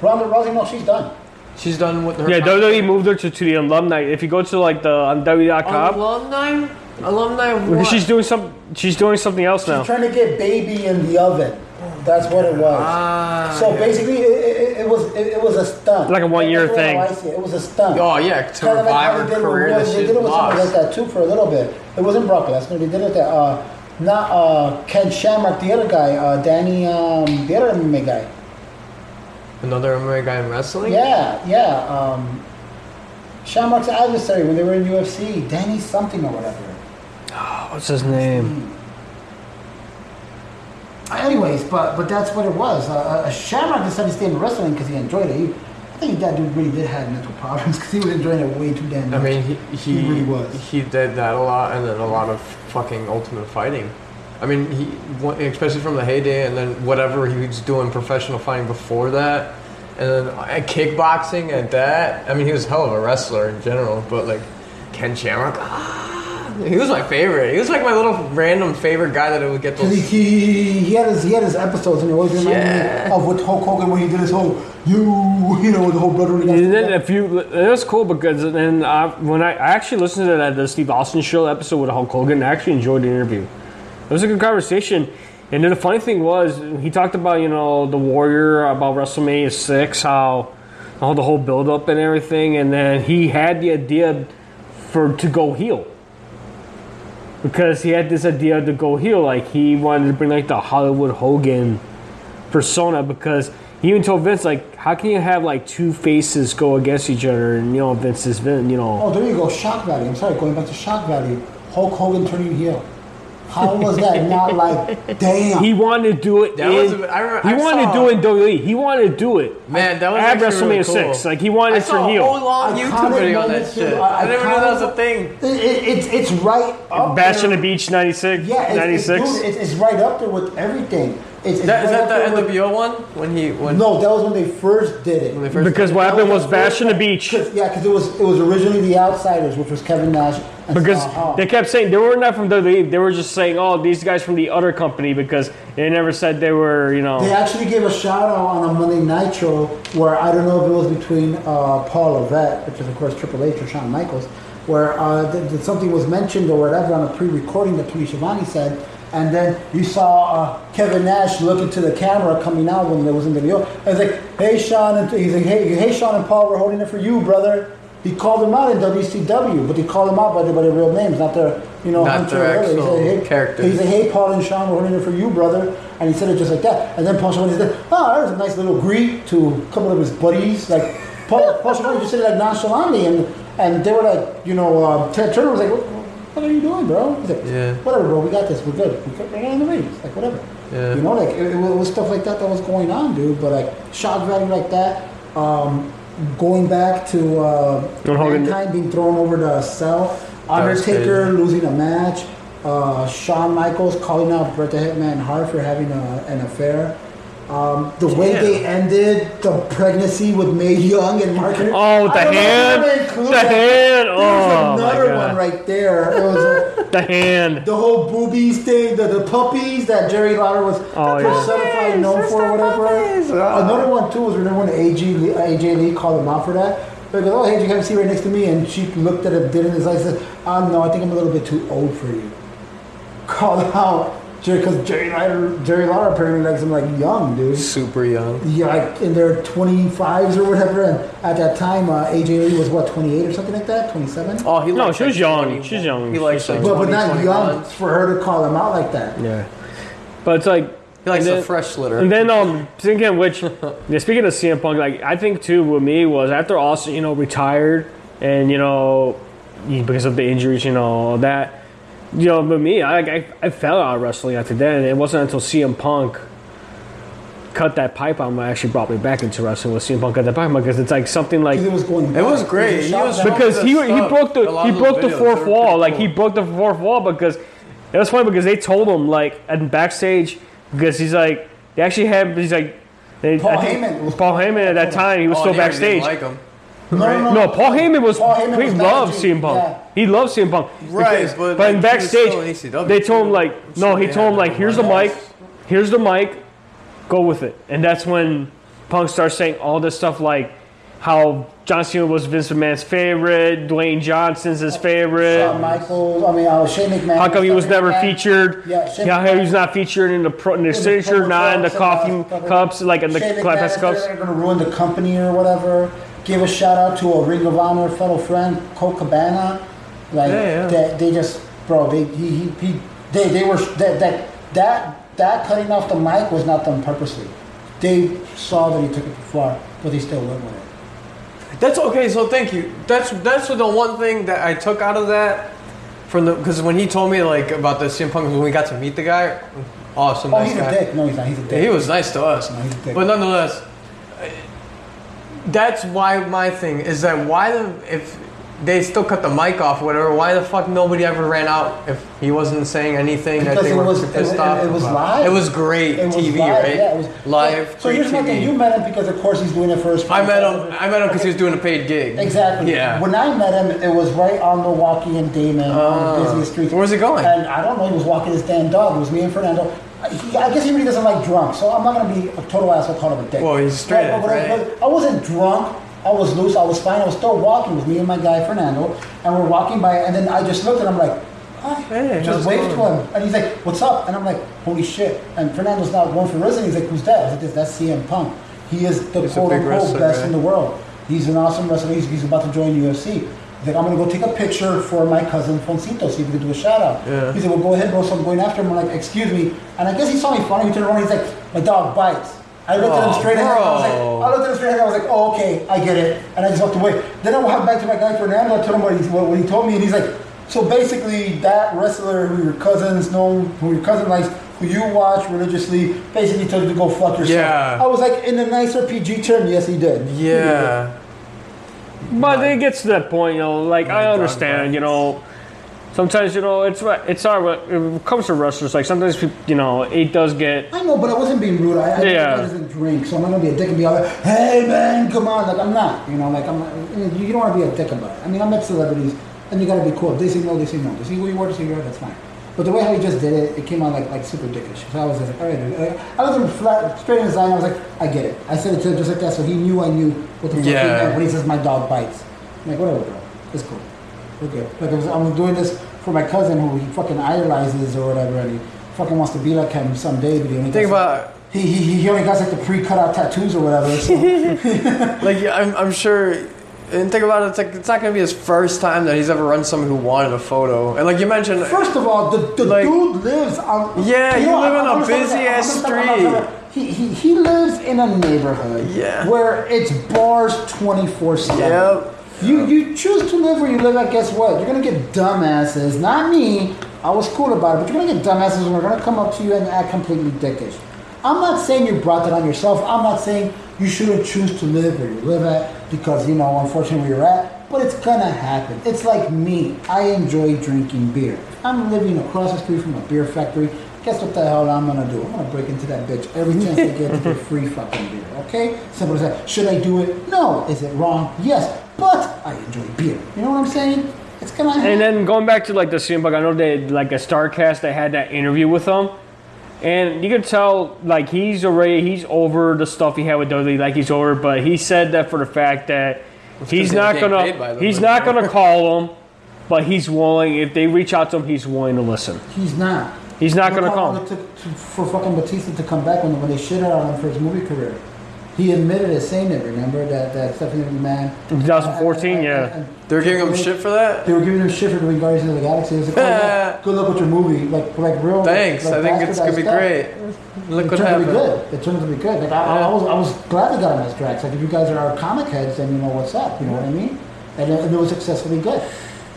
Ronda Rousey, no, she's done. She's done with her. Yeah, WWE moved her to, to the alumni. If you go to like the on WWE.com, Alumni. Alumni. of what? she's doing some, she's doing something else now. She's trying to get baby in the oven. That's what it was. Ah, so yeah. basically, it, it, it was it, it was a stunt. Like a one-year thing. I see it. It was a stunt. Oh yeah, to Kind of like how revive they her did with- career They did it with something like that too for a little bit. It wasn't Brock Lesnar. They did it with that. Uh, not uh, Ken Shamrock, the other guy, uh, Danny, um, the other MMA guy. Another MMA guy in wrestling. Yeah, yeah. Um, Shamrock's adversary when they were in UFC, Danny something or whatever. Oh, [gasps] What's his name? Anyways, but but that's what it was. Uh, uh, Shamrock decided to stay in wrestling because he enjoyed it. He, I think that dude really did have mental problems because he was enjoying it way too damn I mean, he he, He really was. he did that a lot, and then a lot of fucking ultimate fighting. I mean, he especially from the heyday, and then whatever he was doing professional fighting before that, and then at kickboxing at that. I mean, he was a hell of a wrestler in general, but like Ken Shamrock, ah, he was my favorite. He was like my little random favorite guy that I would get Because he, those. he, he had his he had his episodes and it always reminded Yeah. me of with Hulk Hogan when he did his whole you [laughs] you know the whole brother. And then if you, it was cool because then I, when I, I actually listened to that the Steve Austin show episode with Hulk Hogan, I actually enjoyed the interview. It was a good conversation. And then the funny thing was, he talked about you know the Warrior about WrestleMania six, how how the whole build up and everything, and then he had the idea for to go heel because he had this idea to go heel, like he wanted to bring like the Hollywood Hogan persona because he even told Vince like, how can you have like two faces go against each other? And you know, Vince is Vince, you know. Oh, there you go, shock value. I'm sorry, going back to shock value. Hulk Hogan turning heel. How was that not like, [laughs] damn? He wanted to do it. That in, was a- I remember- he I wanted saw- to do it in WWE. He wanted to do it. Man, that was at actually WrestleMania really cool. six. Like he wanted I it for saw a heel. whole long Iconic YouTube video on that shit. dude. I never knew that was a thing. It, it, it's it's right up Bash on the Beach '96. Yeah, it's, it's, '96. it's, it's right up there with everything. It's, it's That, is right that the there with- NWO one? When he when No, that was when they first did it. when they first Because what happened was Bash on the Beach. Cause, yeah, because it was it was originally the Outsiders, which was Kevin Nash. Because Hall. they kept saying they were not from WWE. They were just saying, "Oh, these guys from the other company," because they never said they were, you know. They actually gave a shout out on a Monday Nitro where I don't know if it was between uh, Paul Levesque, which is of course Triple H or Shawn Michaels, where uh, th- th- something was mentioned or whatever on a pre-recording that Tony Schiavone said, and then you saw uh, Kevin Nash looking to the camera coming out when there was in the video. And it's like, "Hey Shawn," and he's like, "Hey, hey Shawn and Paul, we're holding it for you, brother." He called them out in WCW, but he called them out by their, by their real names, not their, you know, Not their whatever. He said, hey, characters. He's like, hey, Paul and Shawn, we're holding it for you, brother. And he said it just like that. And then Paul Schiavone said, oh, there's a nice little greet to a couple of his buddies. Like, Paul, Paul Schiavone just said it like nonchalantly. And, and they were like, you know, uh, Ted Turner was like, what, what are you doing, bro? He's like, Yeah. whatever, bro, we got this, we're good. We're in the ratings, like, whatever. Yeah. You know, like, it, it was stuff like that that was going on, dude. But, like, shock value like that. Um, going back to uh, Mankind being thrown over the cell, Undertaker losing a match, uh, Shawn Michaels calling out Bret the Hitman Hart for having a, an affair. Um, the way Damn. they ended the pregnancy with Mae Young and Mark. Oh, the I don't know if hand? I'm gonna include The that. hand? There's Oh, another one right there. It was uh, the hand. the whole boobies thing, the, the puppies that Jerry Lawler was Oh, yeah. personified known for, or whatever. Another one too was remember when AJ Lee, AJ Lee called him out for that. They go, oh, hey, you have a seat right next to me, and she looked at him, did it in his eyes, said, "Ah, no, I think I'm a little bit too old for you." [laughs] Called out Jerry because Jerry Lawler, Jerry Lawler apparently likes him like young, dude. super young. Yeah, like in their 25s or whatever. And at that time, uh, AJ Lee was what 28 or something like that, 27. Oh, he No, she was like, young. 20 She's young. He likes She's like But, but not 21. young for her to call him out like that. Yeah. But it's like. He likes and a fresh litter. And then, um, [laughs] thinking of which, yeah, speaking of CM Punk, like I think too with me was after Austin, you know, retired, and you know, because of the injuries, you know, all that, you know, but me, I, I, I fell out of wrestling after that, and it wasn't until CM Punk cut that pipe on me actually brought me back into wrestling. Was CM Punk cut that pipe bomb because it's like something like it was going. It was great. He was because he he broke the he broke those the fourth they were wall. pretty Like he broke the fourth wall because it was funny because they told him like and backstage because he's like they actually had he's like they, Paul I think- Heyman Paul Heyman at that time he was Oh, still yeah, didn't backstage. Like him. No, no, no, Paul Heyman was Paul Heyman he was loved managing, CM Punk. yeah. He loved CM Punk. Right, Because- but, but like, in backstage still in ECW they told him too. like no he told him like here's the mic, here's the mic, go with it. And that's when Punk starts saying all this stuff like how John Cena was Vince McMahon's favorite, Dwayne Johnson's his favorite. Shawn Michaels. I mean, uh, Shane McMahon. How come he was never like that. featured? Yeah, Shane how McMahon- he was not featured in the pro, in the the signature, not in the cups and, coffee cups, like in the Shane class McMahon, cups. They're going to ruin the company or whatever. Give a shout out to a Ring of Honor fellow friend, Colt Cabana. Like Yeah, yeah. They, they just, bro, they he, he, he they they were that that that that cutting off the mic was not done purposely. They saw that he took it too far, but they still went with it. That's okay. So thank you. That's that's the one thing that I took out of that from the because when he told me like about the CM Punk when we got to meet the guy, awesome. Oh, nice he's guy. a dick. No, he's not. He's a dick. Yeah, he was nice to us, No, he's a dick. but nonetheless, that's why my thing is that why the if they still cut the mic off, or whatever. Why the fuck nobody ever ran out if he wasn't saying anything that Because they it were was- pissed it- off? it was about? live. It was great It was TV, live, right? Yeah, it was live. So, here's my thing. You met him because, of course, he's doing it for his. I met him. I met him because he was doing a paid gig. Exactly. Yeah. When I met him, it was right on Milwaukee and Damen on the oh. busiest streets. where was he going? And I don't know. He was walking his damn dog. It was me and Fernando. I guess he really doesn't like drunk, so I'm not gonna be a total asshole calling him a dick. Well, he's straight But- up, but- right? but I wasn't drunk. I was loose. I was fine. I was still walking with me and my guy Fernando, and we're walking by, and then I just looked at him like. Hi. Hey, just waved to him, and he's like, "What's up?" And I'm like, "Holy shit!" And Fernando's not one for wrestling. He's like, "Who's that?" I was like, "That's CM Punk. He is the He's quote unquote wrestler, best right? in the world. He's an awesome wrestler. He's, he's about to join UFC. He's like, I'm gonna go take a picture for my cousin Foncito, see if we can do a shout out. Yeah. He said, Well, go ahead, bro. So I'm going after him. I'm like, Excuse me. And I guess he saw me funny. He turned around. He's like, My dog bites. I looked at him Oh, straight ahead. I was like. I looked at him straight ahead. I was like, Oh, okay, I get it. And I just walked away. Then I walked back to my guy Fernando. And I told him what he, what, what he told me, and he's like, So basically, that wrestler who your cousins know, who your cousin likes, who you watch religiously, basically told you to go fuck yourself. Yeah. I was like, in a nicer PG term, yes, he did. Yeah. But it gets to that point, you know. Like I understand, you know. Sometimes you know it's it's our when it comes to wrestlers. Like sometimes peop- you know it does get I know, but I wasn't being rude. I, I Yeah. yeah. doesn't drink, so I'm not gonna be a dick and be all like, "Hey man, come on!" Like I'm not, you know, like I'm. Not, you don't want to be a dick about it. I mean, I met celebrities, and you gotta be cool. If they say no, they say no. They see who you were, they say you are. That's fine. But the way how he just did it, it came out like like super dickish. So I was like, all right, I was him flat, straight in his eye. and I was like, I get it. I said it to him just like that, so he knew I knew what the fuck he Yeah. meant when he says my dog bites. I'm like, whatever, bro. It's cool. We're good. Like I was, I was doing this for my cousin who he fucking idolizes or whatever, and he fucking wants to be like him someday. But he only Think about he, he, he only got like the pre-cut out tattoos or whatever. So. [laughs] like yeah, I'm I'm sure. And think about it, it's like it's not gonna be his first time that he's ever run someone who wanted a photo. And like you mentioned, First of all, the, the Like- dude lives on. Yeah, you know, live on a busy ass gonna say that, I'm gonna say that. He, he, he lives in a neighborhood Yeah. where it's bars 24 7. Yep. You, you choose to live where you live, and guess what? You're going to get dumbasses. Not me. I was cool about it, but you're going to get dumbasses and we're going to come up to you and act completely dickish. I'm not saying you brought that on yourself. I'm not saying you shouldn't choose to live where you live at because, you know, unfortunately where you're at. But it's to happen. It's like me. I enjoy drinking beer. I'm living across the street from a beer factory, guess what the hell I'm to do? I'm to break into that bitch every chance I get to get [laughs] free fucking beer. Okay? Simple as that. Should I do it? No. Is it wrong? Yes. But I enjoy beer. You know what I'm saying? It's to happen. And then going back to like the CM Punk, I know they like a Starrcast. They had that interview with him, and you can tell like he's already he's over the stuff he had with Dudley. Like he's over, but he said that for the fact that he's he's not gonna paid by them, he's not gonna call him, but he's willing if they reach out to him, he's willing to listen. He's not. He's not gonna how call him. It took to, for fucking Batista to come back when, when they shit out on him for his movie career. He admitted it, saying it. Remember that that Stephanie McMahon. In 2014, yeah. They were giving him shit for that. They were giving him shit for doing Guardians of the Galaxy. It was like, oh, yeah, good luck [laughs] with your movie. Like, like real. Thanks. like, I think it's gonna be stuff. great. Look It what turned out to be good. It turned out to be good. Like I, I, was, I was glad they got him as Drax. Like if you guys are our comic heads, then you know what's up. You know what I mean? And, it- and it was successfully good.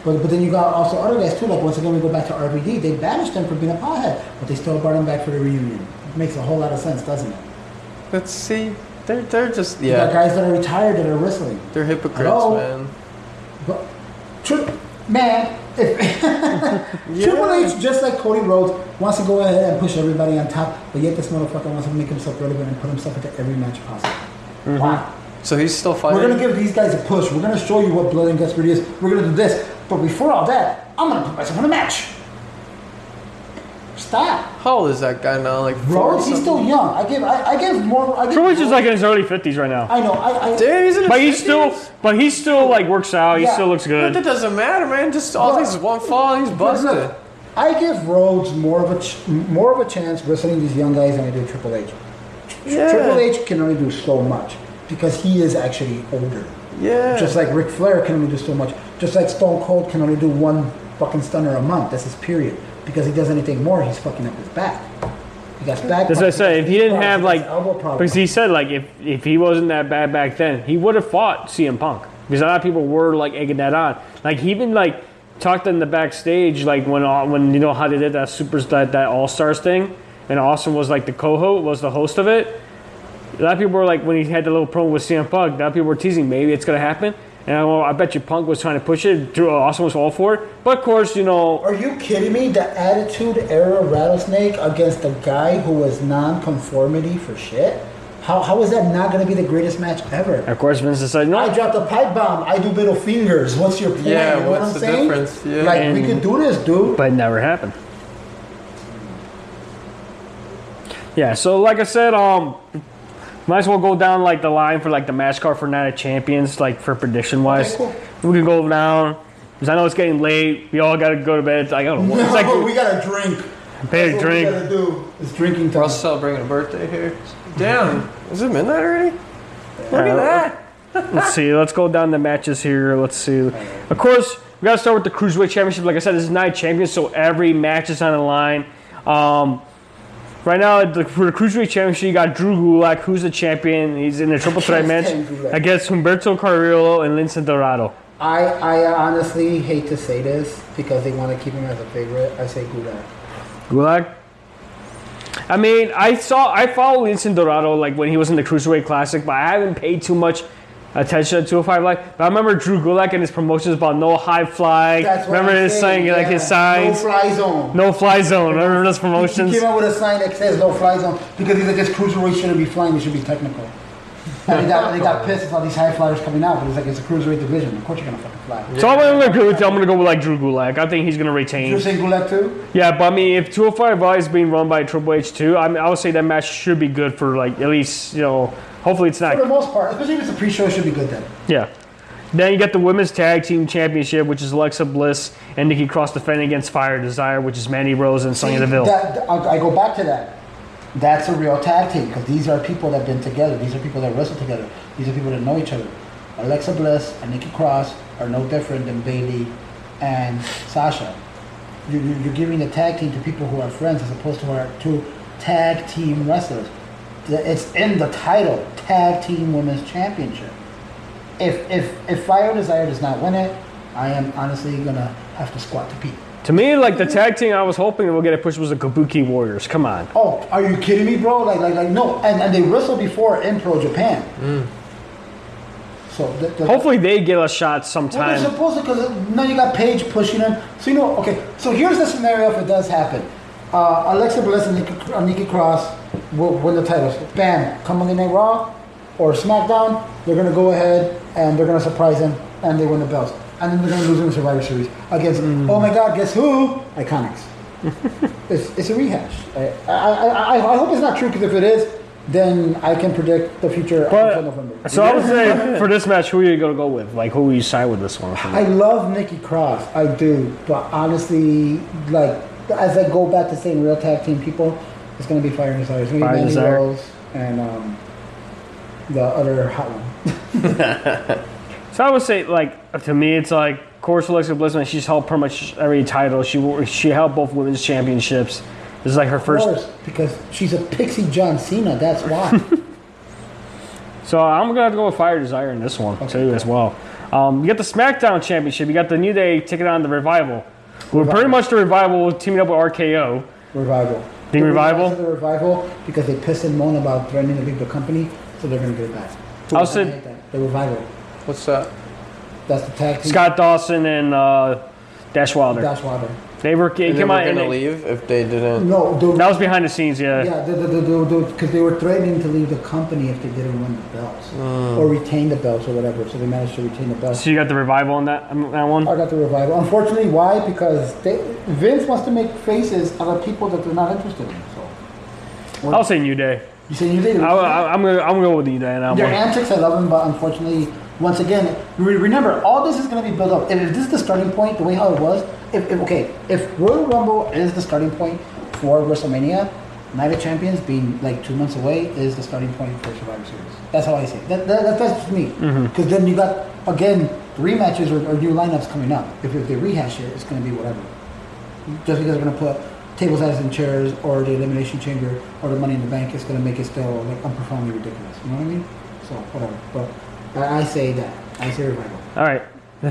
But but then you got also other guys too. Like once again, we go back to RVD. They banished him for being a pothead, but they still brought him back for the reunion. It makes a whole lot of sense, doesn't it? Let's see. They're they're just You got yeah. guys that are retired that are wrestling. They're hypocrites, Hello? man. But tri- man, if [laughs] Triple H, just like Cody Rhodes, wants to go ahead and push everybody on top, but yet this motherfucker wants to make himself relevant and put himself into every match possible. Mm-hmm. Why? So he's still fighting. We're gonna give these guys a push. We're gonna show you what blood and guts really is. We're gonna do this. But before all that, I'm gonna put myself in a match. Stop. How old is that guy now? Like Rhodes, he's still young. I give I, I give more I give Triple H is more- like in his early 50s right now, I know, I, I Damn, he's in his but he's 50s? still but he still like works out. He Yeah. still looks good. But good. that doesn't matter, man. Just all Look. these one fall, he's busted. Look, I give Rhodes more of a ch- more of a chance wrestling these young guys than I do Triple H. Yeah. Triple H can only do so much because he is actually older. Yeah. Just like Ric Flair can only do so much. Just like Stone Cold can only do one fucking stunner a month. That's his period. Because he does anything more, he's fucking up his back. He got back. That's what I say. If he didn't have like, elbow problems. because he said like if if he wasn't that bad back then, he would have fought CM Punk. Because a lot of people were like egging that on. Like he even like talked in the backstage like when all- when you know how they did that super that, that All Stars thing, and Austin was like the co-host was the host of it. A lot of people were like when he had the little promo with CM Punk. A lot of people were teasing maybe it's gonna happen. And I, well, I bet you Punk was trying to push it. Drew Austin was all for it. But of course, you know, Are you kidding me? The Attitude Era Rattlesnake against a guy who was non-conformity for shit? How, how is that not going to be the greatest match ever? of course, Vince decided no. I dropped a pipe bomb. I do middle fingers. What's your point? Yeah, you know what's what I'm the saying? difference? Yeah. Like we And- could do this, dude. but it never happened. Yeah, so like I said, um, might as well go down like the line for like the match card for Night of Champions, like for prediction wise. Okay, We can go down because I know it's getting late. We all got to go to bed. I don't know. It's like we gotta drink. pay a drink. What we gotta do. It's drinking We're time. also celebrating a birthday here. Damn, is it midnight already? Look at Uh, that. Let's see. Let's go down the matches here. Let's see. Of course, we got to start with the Cruiserweight Championship. Like I said, this is Night Champions, so every match is on the line. Um, right now, the, for the Cruiserweight Championship, you got Drew Gulak, who's the champion. He's in a triple threat match against Humberto Carrillo and Lince Dorado. I I honestly hate to say this because they want to keep him as a favorite. I say Gulak. Gulak? I mean, I saw I follow Vincent Dorado like when he was in the Cruiserweight Classic, but I haven't paid too much attention to 205 Live. But I remember Drew Gulak and his promotions about no high fly. That's remember I'm his saying, sign, like yeah. his signs, No fly zone. no fly zone. Remember those promotions? He came out with a sign that says no fly zone because he's like this cruiserweight shouldn't be flying. It should be technical. And they got they got pissed with all these high flyers coming out, but it's like it's a cruiserweight division. Of course you're gonna fucking fly. So I'm gonna agree with you. I'm gonna go with like Drew Gulak. I think he's gonna You're retain. saying Gulak too? Yeah, but I mean, if 205 Live is being run by Triple H too, I mean, I would say that match should be good for like at least you know. Hopefully it's not. For the most part, especially if it's a pre-show, it should be good then. Yeah. Then you got the women's tag team championship, which is Alexa Bliss and Nikki Cross defending against Fire Desire, which is Mandy Rose and Sonya Deville. That, I go back to that. That's a real tag team because these are people that have been together. These are people that wrestle together. These are people that know each other. Alexa Bliss and Nikki Cross are no different than Bayley and Sasha. You- you- You're giving a tag team to people who are friends as opposed to our two tag team wrestlers. It's in the title, Tag Team Women's Championship. If if if Fire Desire does not win it, I am honestly gonna have to squat to pee. To me, like the tag team I was hoping we'll get a push was the Kabuki Warriors. Come on. Oh, are you kidding me, bro? Like, like, like, no. And, and they wrestled before in Pro Japan. So, the, the, Hopefully they get a shot well, they're sometime. supposed to, because now you got Paige pushing them. So, you know, okay. So, here's the scenario if it does happen uh, Alexa Bliss and Nikki, uh, Nikki Cross will win the titles. Bam. Come Monday Night Raw or SmackDown, they're going to go ahead and they're going to surprise them and they win the belts. And then they're going to lose in the Survivor Series against, mm. oh my God, guess who? IIconics. [laughs] it's, it's a rehash. I, I, I, I hope it's not true because if it is, then I can predict the future until November. But, so I would say [laughs] for this match, who are you gonna go with? Like who will you side with this one? I love Nikki Cross, I do, but honestly, like as I go back to saying real tag team people, it's gonna be Fire and Desire. It's gonna be Fire and Mandy Desire. Rose and um, the other hot one. [laughs] So I would say, like to me, it's like of course Alexa Bliss, man, she's held pretty much every title. She wo- she held both women's championships. This is like her Of first. course, because she's a pixie John Cena. That's why. [laughs] So I'm gonna have to go with Fire Desire in this one too as well. Um, you got the SmackDown Championship. You got the New Day taking on the Revival. Who are pretty much the Revival teaming up with RKO. revival. Think revival? The revival because they pissed and moan about threatening to leave the company, so they're gonna get it back. I'll I say- hate that. the revival. What's that? That's the tag team. Scott Dawson and uh, Dash Wilder. Dash Wilder. They were they And they came were out and gonna they- leave if they didn't. No, the, that was behind the scenes. Yeah. Yeah, because they were threatening to leave the company if they didn't win the belts mm. or retain the belts or whatever. So they managed to retain the belts. So you got the Revival on that on that one. I got the revival. Unfortunately, why? Because they, Vince wants to make faces out of people that they're not interested in. So I'll say New Day. you say you did. I, I, I'm gonna I'm gonna go with New Day on that Their one. antics, I love them, but unfortunately, once again, re- remember all this is going to be built up. If, if this is the starting point, the way how it was, if, if okay, if Royal Rumble is the starting point for WrestleMania, Night of Champions being like two months away is the starting point for Survivor Series. That's how I see it. That, that, that- that's just me. Mm-hmm. Because then you got again rematches or, or new lineups coming up. If, if they rehash it, it's going to be whatever. Just because they're going to put tables, ladders, and chairs, or the Elimination Chamber, or the Money in the Bank, is going to make it still like unprofoundly ridiculous. You know what I mean? So whatever. But I, I say that. I say revival. All right.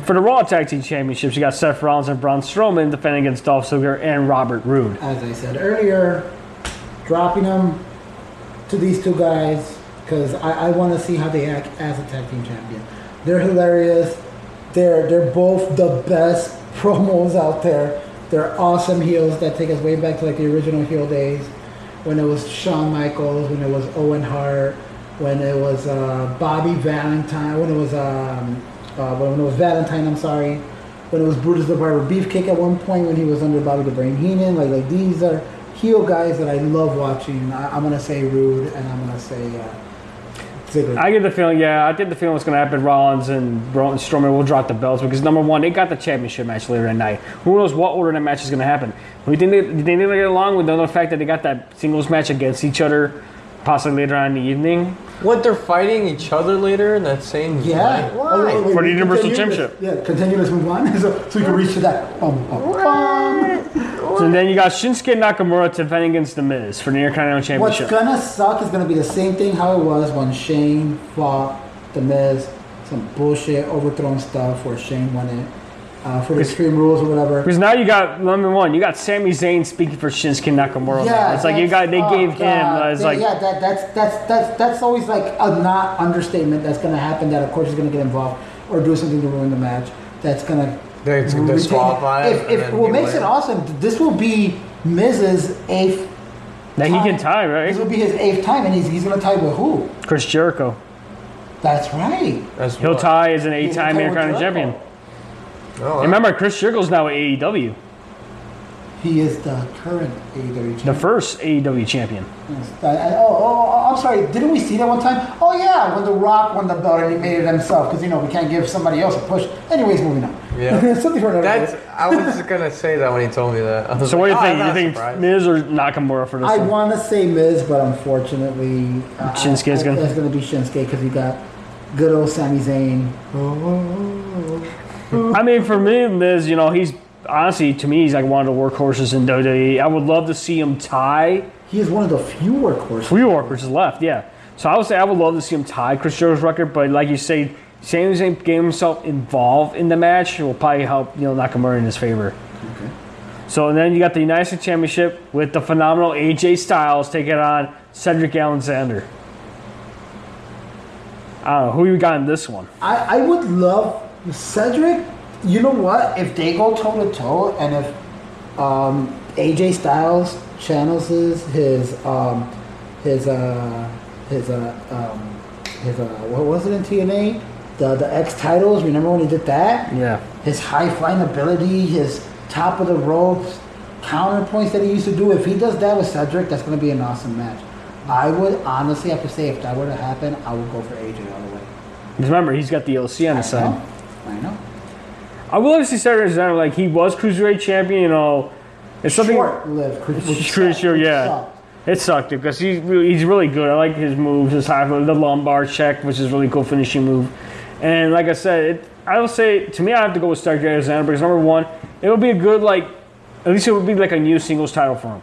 For the Raw Tag Team Championships, you got Seth Rollins and Braun Strowman defending against Dolph Ziggler and Robert Roode. As I said earlier, dropping them to these two guys because I, I want to see how they act as a tag team champion. They're hilarious. They're they're both the best [laughs] promos out there. They're awesome heels that take us way back to like the original heel days when it was Shawn Michaels, when it was Owen Hart, when it was uh, Bobby Valentine, when it was um, uh, when it was Valentine. I'm sorry, when it was Brutus the Barber Beefcake at one point when he was under Bobby the Brain Heenan. Like like these are heel guys that I love watching. I, I'm gonna say Roode and I'm gonna say uh, Ziggler. I get the feeling, yeah, I get the feeling what's going to happen. Rollins and Braun Strowman will drop the belts because number one, they got the championship match later that night. Who knows what order that match is going to happen? You think they, they get along with the fact that they got that singles match against each other, possibly later on in the evening? What they're fighting each other later in that same yeah. night? Oh, wait, wait, For the wait, Universal continue, Championship. Yeah, continue. Let's move on. [laughs] so, so we can reach to that. Bum, bum, bum. So then you got Shinsuke Nakamura defending against The Miz for the Intercontinental What's Championship. What's gonna suck is gonna be the same thing how it was when Shane fought The Miz some bullshit overthrown stuff where Shane won it uh, for the Extreme Rules or whatever. Because now you got number one, you got Sami Zayn speaking for Shinsuke Nakamura. now. it's like you got they oh, gave him. Uh, it's They- like yeah, that, that's that's that's that's always like a not understatement that's going to happen. That of course is going to get involved or do something to ruin the match. That's going to They can disqualify If, if what makes it awesome, this will be Miz's eighth. that he can tie, right? This will be his eighth time, and he's he's going to tie with who? Chris Jericho. That's right. That's He'll what- tie as an He's eight-time gonna Intercontinental champion. Oh, And remember, Chris Jericho's now at AEW, He is the current AEW the first AEW champion. Yes. I- I- oh, oh, oh, I'm sorry. Didn't we see that one time? Oh yeah, when The Rock won the belt and he made it himself because you know we can't give somebody else a push. Anyways, moving on. Yeah. [laughs] Something for another That's. day. I was gonna say that when he told me that. I was So what do you like, oh, think? I'm You think surprised. Miz or Nakamura for this I want to say Miz, but unfortunately, uh, Shinsuke's I- gonna- It's going to be Shinsuke because you got good old Sami Zayn. I mean, for me, Miz, you know, he's honestly to me, he's like one of the workhorses in WWE. I would love to see him tie He is one of the few workhorses. three workhorses left. Yeah, so I would say I would love to see him tie Chris Jericho's record, but like you say, Sami Zayn getting himself involved in the match will probably help you know Nakamura in his favor. Okay. So and then you got the United States Championship with the phenomenal AJ Styles taking on Cedric Alexander. I don't know who you got in this one. I, I would love Cedric. You know what? If they go toe to toe, and if um, AJ Styles channels his his um, his uh, his uh, um, his uh, what was it in TNA? The the X titles. Remember when he did that? Yeah. His high flying ability, his top of the ropes, counterpoints that he used to do. If he does that with Cedric, that's going to be an awesome match. I would honestly have to say, if that were to happen, I would go for AJ all the way. Remember, he's got the OC on his side. I know. I to see Cedric Alexander like he was cruiserweight champion. You know, it's something. Short-lived. which Pretty sucked, sure, yeah. sucked. It sucked because he's really, he's really good. I like his moves, his high the lumbar check, which is a really cool finishing move. And like I said, it, I will say to me, I have to go with Cedric Alexander because number one, it would be a good like, at least it would be like a new singles title for him.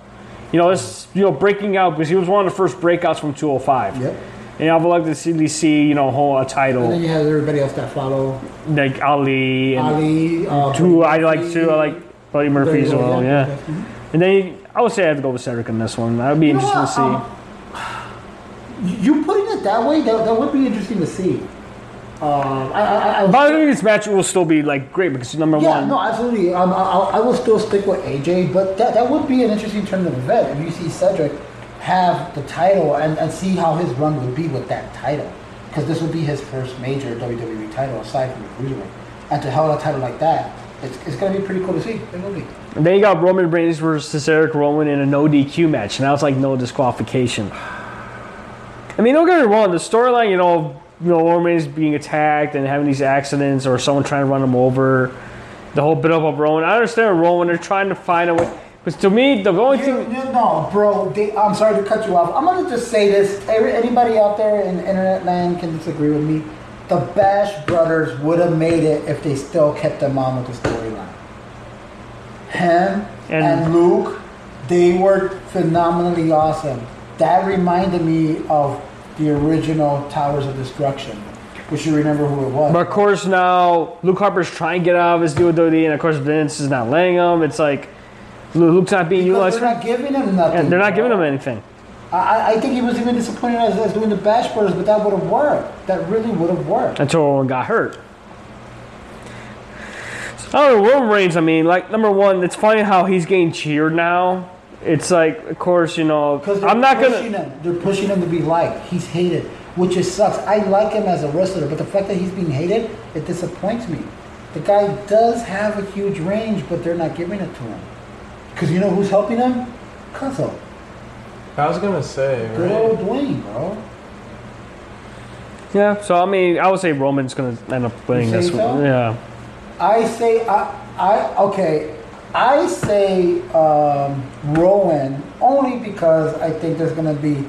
You know, it's you know breaking out because he was one of the first breakouts from 205. Yep. And I would like to see, see you know, hold a title. And then you have everybody else that follow. like Ali and Ali. Uh, Two I like too. I like Buddy Murphy as well. yeah. Yeah. And then I would say I have to go with Cedric in this one. That would be You know interesting to see. um, You putting it that way, that, that would be interesting to see. Um, I, I, I, I But I think this match will still be like great because number yeah, one, no, absolutely. Um, I, I I will still stick with AJ, but that, that would be an interesting turn of event if you see Cedric have the title and, and see how his run would be with that title. Because this would be his first major WWE title aside from the Cruiserweight. And to hold a title like that, it's, it's going to be pretty cool to see. It will be. and then you got Roman Reigns versus Eric Rowan in a no DQ match. Now it's like no disqualification. I mean, don't get me wrong. The storyline, you know, you know, Roman Reigns being attacked and having these accidents, or someone trying to run him over. The whole bit up of Rowan. I understand Rowan. They're trying to find a way. But to me, the only You, thing. you, no, bro. They, I'm sorry to cut you off. I'm gonna just say this. Anybody out there in internet land can disagree with me. The Bash brothers would have made it if they still kept them on with the storyline. Him And- and, Luke, they were phenomenally awesome. That reminded me of the original Towers of Destruction, which you remember who it was. But of course now Luke Harper's trying to get out of his deal with WWE, and of course Vince is not letting him. It's like Luke's not being because utilized. they're not giving him nothing. and they're not giving him anything. I, I think he was even disappointed as, as doing the Bash Brothers, but that would have worked. That really would have worked. until Roman got hurt. I don't know, Roman Reigns, I mean, like, number one, it's funny how he's getting cheered now. It's like, of course, you know, Because I'm not going to. him. They're pushing him to be liked. He's hated, which just sucks. I like him as a wrestler, but the fact that he's being hated, it disappoints me. The guy does have a huge range, but they're not giving it to him. Because you know who's helping him? Cuzzo. I was gonna say, Good right? old Dwayne, bro. Yeah, so I mean, I would say Roman's going to end up winning this so? one. Yeah. I say, I, I okay, I say um, Rowan only because I think there's going to be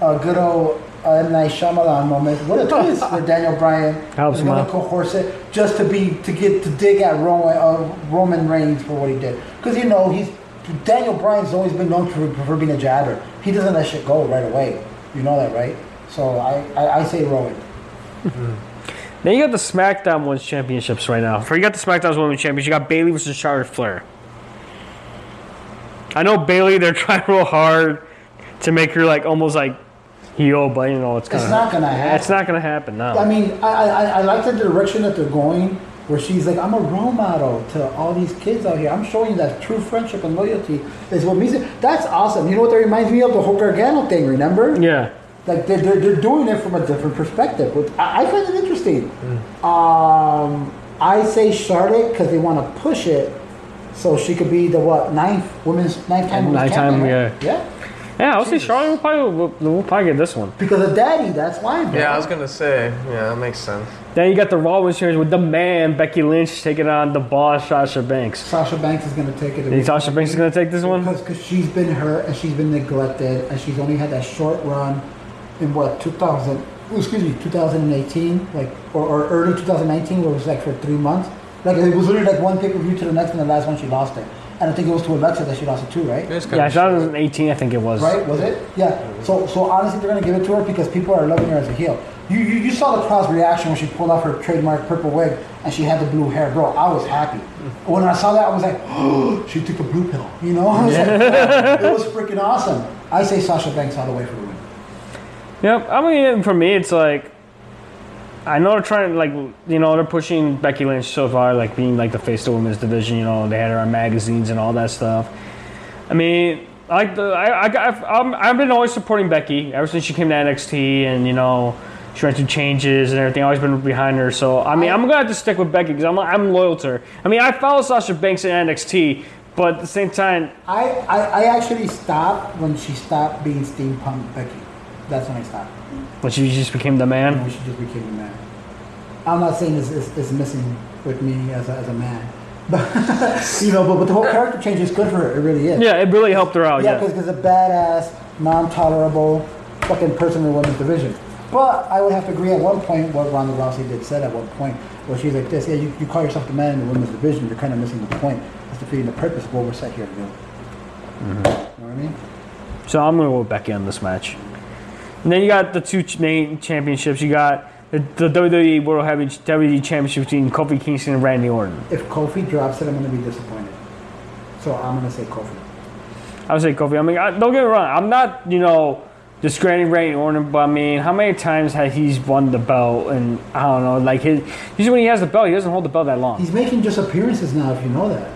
a good old uh, M. Night Shyamalan moment. What a [laughs] twist where Daniel Bryan Helps is him going out. to coerce it just to be to get to dig at Rowan uh, Roman Reigns for what he did because you know he's Daniel Bryan's always been known for, for being a jabber. He doesn't let shit go right away. You know that, right? So I, I, I say Rowan. Hmm. Then you got the SmackDown Women's Championships right now. For you got the SmackDown Women's Championships, you got Bayley versus Charlotte Flair. I know Bayley. They're [laughs] trying real hard to make her like almost like heel, but you know it's kind It's not gonna happen. It's not gonna happen. No. I mean, I, I, I like the direction that they're going, where she's like, I'm a role model to all these kids out here. I'm showing you that true friendship and loyalty is what means. That's awesome. You know what that reminds me of? The whole Gargano thing, remember? yeah. Like they're, they're, they're doing it from a different perspective. Which I, I find it interesting. Um, I say Charlotte because they want to push it, so she could be the what ninth women's ninth time Ninth time, right? yeah. Yeah, I'll say Charlotte will probably will, will probably get this one. Because of Daddy, that's why. Bro. Yeah, I was gonna say. Yeah, that makes sense. Then you got the Raw Women's Champions with the man Becky Lynch taking on the boss Sasha Banks. Sasha Banks is going to take it. You think Sasha Banks is gonna take this one? Because cause she's been hurt and she's been neglected and she's only had that short run in what 2000 oh, excuse me 2018 like or, or early 2019 where it was like for three months like it was literally like one pay-per-view to the next and the last one she lost it and I think it was to Alexa that she lost it too right? It was kind Yeah, of 2018, I think it was. right was it? Yeah. So so honestly they're gonna give it to her because people are loving her as a heel. You, you, you saw the crowd's reaction when she pulled off her trademark purple wig and she had the blue hair. Bro I was happy. When I saw that I was like oh, [gasps] she took a blue pill you know? [laughs] I was like, wow, it was freaking awesome. I say Sasha Banks all the way for the win. Yep. I mean, for me, it's like I know they're trying like you know they're pushing Becky Lynch so far, like being like the face of the women's division. You know, they had her on magazines and all that stuff. I mean, I like the I I I'm, I've been always supporting Becky ever since she came to NXT, and you know. She went through changes and everything. I've always been behind her, so I mean, I'm gonna have to stick with Becky because I'm I'm loyal to her. I mean, I follow Sasha Banks in NXT, but at the same time, I, I, I actually stopped when she stopped being steampunk Becky. That's when I stopped. When she just became the man. When she just became a man. I'm not saying it's, it's, it's missing with me as a, as a man. [laughs] But, you know, but, but the whole character change is good for her. It really is. Yeah, it really helped her out. Yeah, Yeah. because a badass, non-tolerable fucking person in the women's division. But I would have to agree at one point what Ronda Rousey did said at one point, where she's like this, yeah, you, you call yourself the man in the women's division, you're kind of missing the point. It's defeating the purpose of what we're set here to do. Mm-hmm. You know what I mean? So I'm gonna go back in on this match. And then you got the two main championships. You got the, the WWE World Heavy WWE Championship between Kofi Kingston and Randy Orton. If Kofi drops it, I'm going to be disappointed. So I'm going to say Kofi. I would say Kofi. I mean, I, don't get me wrong. I'm not, you know, discrediting Randy Orton, but I mean, how many times has he's won the belt? And I don't know, like his usually when he has the belt, he doesn't hold the belt that long. He's making just appearances now, if you know that.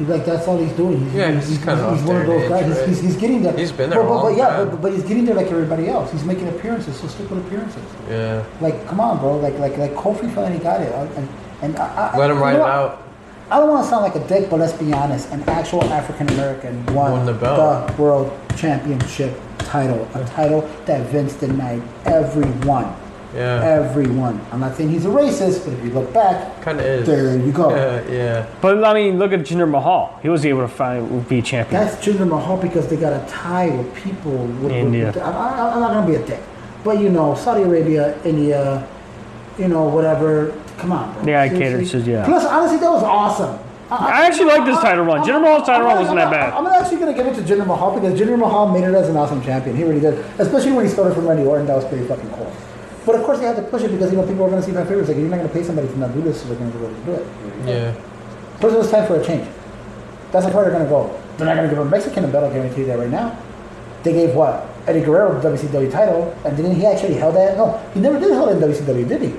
He's like, that's all he's doing. He's, Yeah, he's kinda off he's one of there in those guys. He's, right? he's, he's getting there. He's been there but, but, but yeah, but, but he's getting there like everybody else. He's making appearances, so stick with appearances. Yeah. Like, come on, bro. Like, like, like Kofi finally got it. And, and I, I, Let him you ride it out. I don't want to sound like a dick, but let's be honest. An actual African American won, Won the the world championship title, a title that Vince denied everyone. Yeah. Everyone. I'm not saying he's a racist, but if you look back, Kind of is. there you go. Yeah. Yeah. But I mean, look at Jinder Mahal. He was able to find be champion. That's Jinder Mahal because they got a tie with people. With, India. With, I, I, I'm not gonna be a dick, but you know, Saudi Arabia, India, you know, whatever. Come on, bro. Yeah, I Seriously? catered to- yeah. Plus, honestly, that was awesome. I actually like this title run. Jinder Mahal's title run wasn't that bad. I'm actually gonna give it to Jinder Mahal because Jinder Mahal made it as an awesome champion. He really did, especially when he started from Randy Orton. That was pretty fucking cool. But of course, they had to push it because you know people are gonna see my favorites. Like you're not gonna pay somebody to not do this, so they're gonna go to do it. Yeah. Plus, it was time for a change. That's how far they're gonna go. They're not gonna give a Mexican a belt. I guarantee you that right now. They gave what Eddie Guerrero the WCW title, and didn't he actually held that? No, he never did hold it in WCW, did he?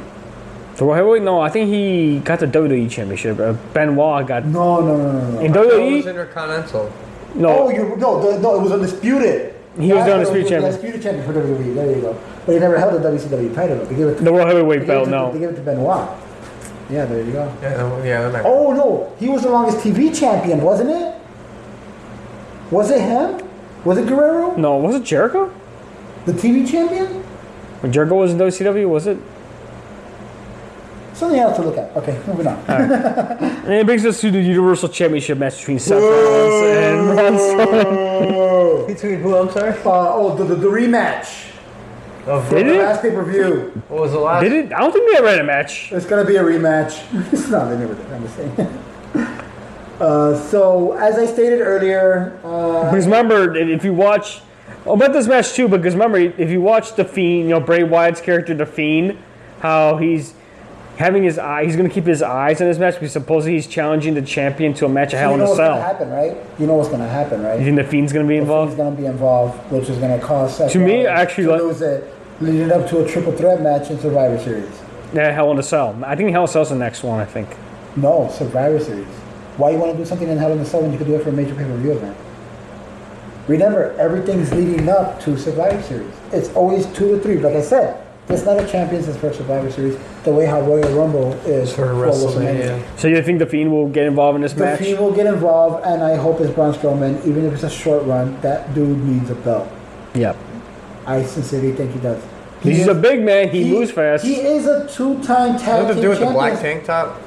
The World Heavyweight? No, I think he got the WWE Championship. Uh, Benoit got No, no, no, no, no. in That was WWE. Intercontinental. No, Oh, you no, the, no, it was undisputed. He was the That's what undisputed champion. Undisputed champion for WWE. There you go. But he never held the WCW title. They gave it. To, the World Heavyweight gave belt. it to, They gave it to Benoit. Yeah, there you go. Yeah. Yeah. Oh no, he was the longest TV champion, wasn't it? Was it him? Was it Guerrero? no, was it Jericho? The TV champion? When Jericho was in WCW, was it? Something else to look at. Okay, moving on. [laughs] And it brings us to the Universal Championship match between Seth Rollins and Braun [laughs] Strowman. Between who? I'm sorry. Uh, oh, the, the, the rematch. Of Did The it? last pay per view. What was the last? Did it? I don't think they ever had a match. It's gonna be a rematch. [laughs] it's not. They never did. I'm just saying. Uh, so, as I stated earlier, uh, Because remember, if you watch, I'll bet this match too. Because remember, if you watch the Fiend, you know Bray Wyatt's character, the Fiend, how he's having his eye. He's going to keep his eyes on this match because supposedly he's challenging the champion to a match of Hell you in know a what's gonna Cell. happen, right? You know what's gonna happen, right? You think the Fiend's going to be involved? He's going to be involved, which is going to cause Seth To me, actually, to like- lose it, leading up to a triple threat match in Survivor Series. Yeah, Hell in a Cell. I think Hell in a Cell's the next one. I think. No, Survivor Series. Why you want to do something in Hell in a Cell when you could do it for a major pay-per-view event? Remember, everything's leading up to Survivor Series. It's always two or three. Like I said, it's not a champions is for Survivor Series. The way how Royal Rumble is For WrestleMania. So you think the Fiend will get involved in this The match? The Fiend will get involved, and I hope it's Braun Strowman. Even if it's a short run, that dude needs a belt. Yep. I sincerely think he does. He He's is- a big man. He, moves fast. He is a two-time tag team champion. Nothing to do with the black tank top.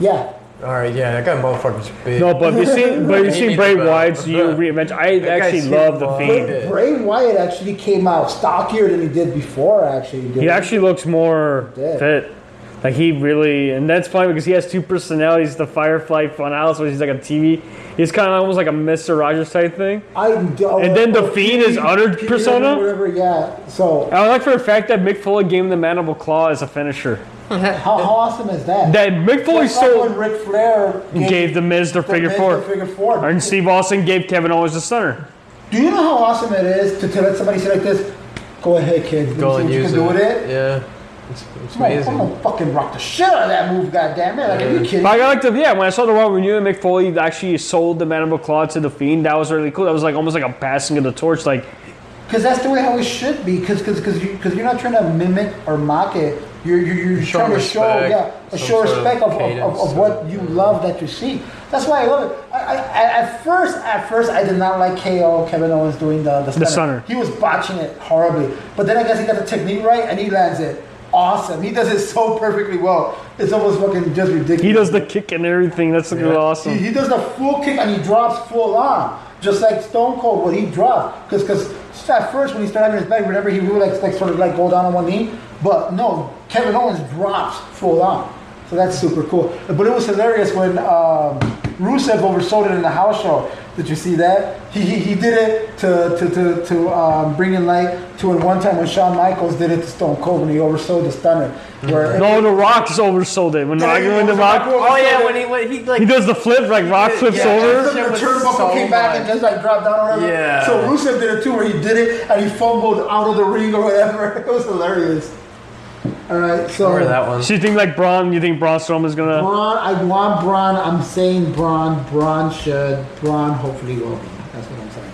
Yeah, All right, yeah, that guy motherfucker's big. no, but you see, [laughs] but you see Bray. Wyatt's you [laughs] reinvention. I That actually guy's love the huge. Fiend. Yeah. Bray Wyatt actually came out stockier than he did before. Actually, didn't He actually looks more Yeah. fit. Like he really, and that's funny because he has two personalities. The Firefly Funhouse, which is like a TV. He's kind of almost like a Mister Rogers type thing. I, don't, And then the Fiend is other persona? Whatever, yeah. So I like for a fact that Mick Foley gave him the mandible claw as a finisher. [laughs] how, how awesome is that? That Mick Foley Just like when sold Ric Flair gave the Miz the the figure Miz four, the figure four. and Steve Austin gave Kevin Owens the stunner. Do you know how awesome it is to, to let somebody say like this? Go ahead, kid. Go and what you use can do it. with it. Yeah, it's, it's I'm gonna, I'm gonna fucking rock the shit out of that move, goddamn it! Like, are you kidding? But I like to, yeah. When I saw the Raw reunion, Mick Foley actually sold the mandible claw to the Fiend. That was really cool. That was like almost like a passing of the torch. Like Because that's the way how it should be. Because because because you because you're not trying to mimic or mock it. You're you're, you're Show trying to show yeah a some show of respect of, of, of, of what you love that you see. That's why I love it. I, I, I- at first at first I did not like KO Kevin Owens doing the the stunner. stunner. He was botching it horribly. But then I guess he got the technique right and he lands it awesome. He does it so perfectly well. It's almost fucking just ridiculous. he does the kick and everything. That's really awesome. He, he does the full kick and he drops full on, just like Stone Cold what he dropped. Because because at first when he started having his back, whenever he would like, like sort of like go down on one knee, but no, Kevin Owens drops full on. So that's super cool. But it was hilarious when um, Rusev oversold it in the house show. Did you see that? He, he, he did it to to, to, to um, bring in light to it one time when Shawn Michaels did it to Stone Cold when he oversold the stunner. Where No, the Rock's oversold it. When, Yeah, Rock, he when the oversold Rock. Oh yeah, when he when he like he does the flip, like Rock flips Yeah, over. The, Shit the was turnbuckle so came back and much. just like dropped down or whatever. Yeah. So Rusev did it too, where he did it and he fumbled out of the ring or whatever. [laughs] It was hilarious. All right, so remember that one. So you think like Braun? You think Braun Strowman's gonna? Braun, I want Braun. I'm saying Braun. Braun should. Braun hopefully will be. That's what I'm saying.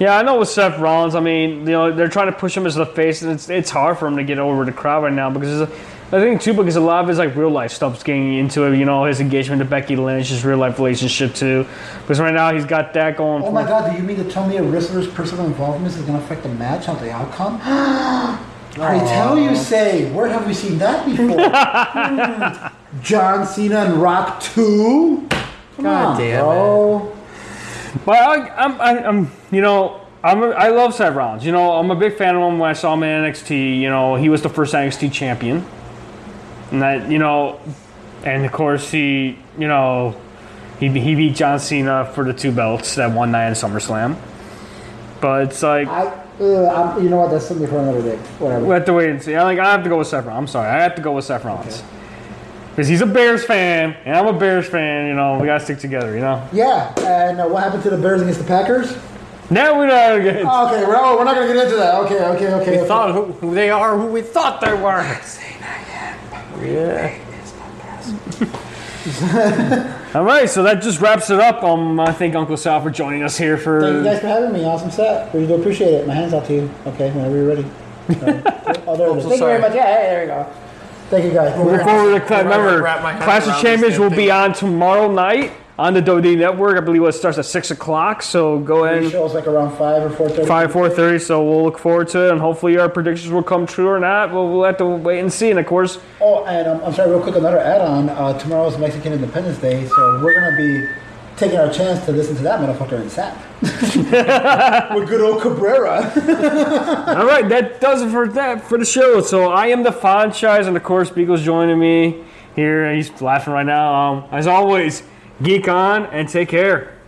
Yeah, I know with Seth Rollins. I mean, you know, they're trying to push him as the face, and it's it's hard for him to get over the crowd right now because it's a, I think too because a lot of his like real life stuff's getting into it. You know, his engagement to Becky Lynch, his real life relationship too. Because right now he's got that going. Oh for my God! Do you mean to tell me a wrestler's personal involvement is going to affect the match, not the outcome? [gasps] [gasps] [gasps] I tell you, say, where have we seen that before? [laughs] [laughs] John Cena and Rock Two. Come God on, damn bro. But I, I'm, I, I'm, you know, I'm, a, I love Seth Rollins. You know, I'm a big fan of him when I saw him in NXT. You know, he was the first NXT champion, and that, you know, and of course he, you know, he, he beat John Cena for the two belts that one night in SummerSlam. But it's like I, uh, I'm, you know what? That's something for another day. Whatever. we have to wait and see. I like I have to go with Seth Rollins. I'm sorry, I have to go with Seth Rollins. Because he's a Bears fan, and I'm a Bears fan, you know, we gotta stick together, you know. Yeah, and uh, what happened to the Bears against the Packers? Now we're not again. Okay, we're, oh, we're not going to get into that. Okay, okay, okay. We okay. thought who, who they are, who we thought they were. [laughs] Yeah. [laughs] [laughs] All right, so that just wraps it up. Um, I thank Uncle Sal for joining us here for. Thank you guys for having me. Awesome set. We do appreciate it. My hand's out to you. Okay, whenever you're ready. Oh, there it is. so Thank you very much. Yeah, hey, there you go. Thank you guys. Look forward to Cla- remember wrap my head Clash of around Champions will be on tomorrow night on the WWE Network. I believe it starts at six o'clock. So go The ahead. show's like around 5 or 4.30. Five four thirty. So we'll look forward to it, and hopefully our predictions will come true or not. We'll, we'll have to wait and see. And of course, Oh, and um, I'm sorry, real quick, another add-on. Uh, is Mexican Independence Day, so we're going to be taking our chance to listen to that motherfucker in SAP. [laughs] With good old Cabrera. [laughs] all right, that does it for that for the show. So I am the franchise, and of course, Beagle's joining me here. He's laughing right now. Um, as always, geek on and take care.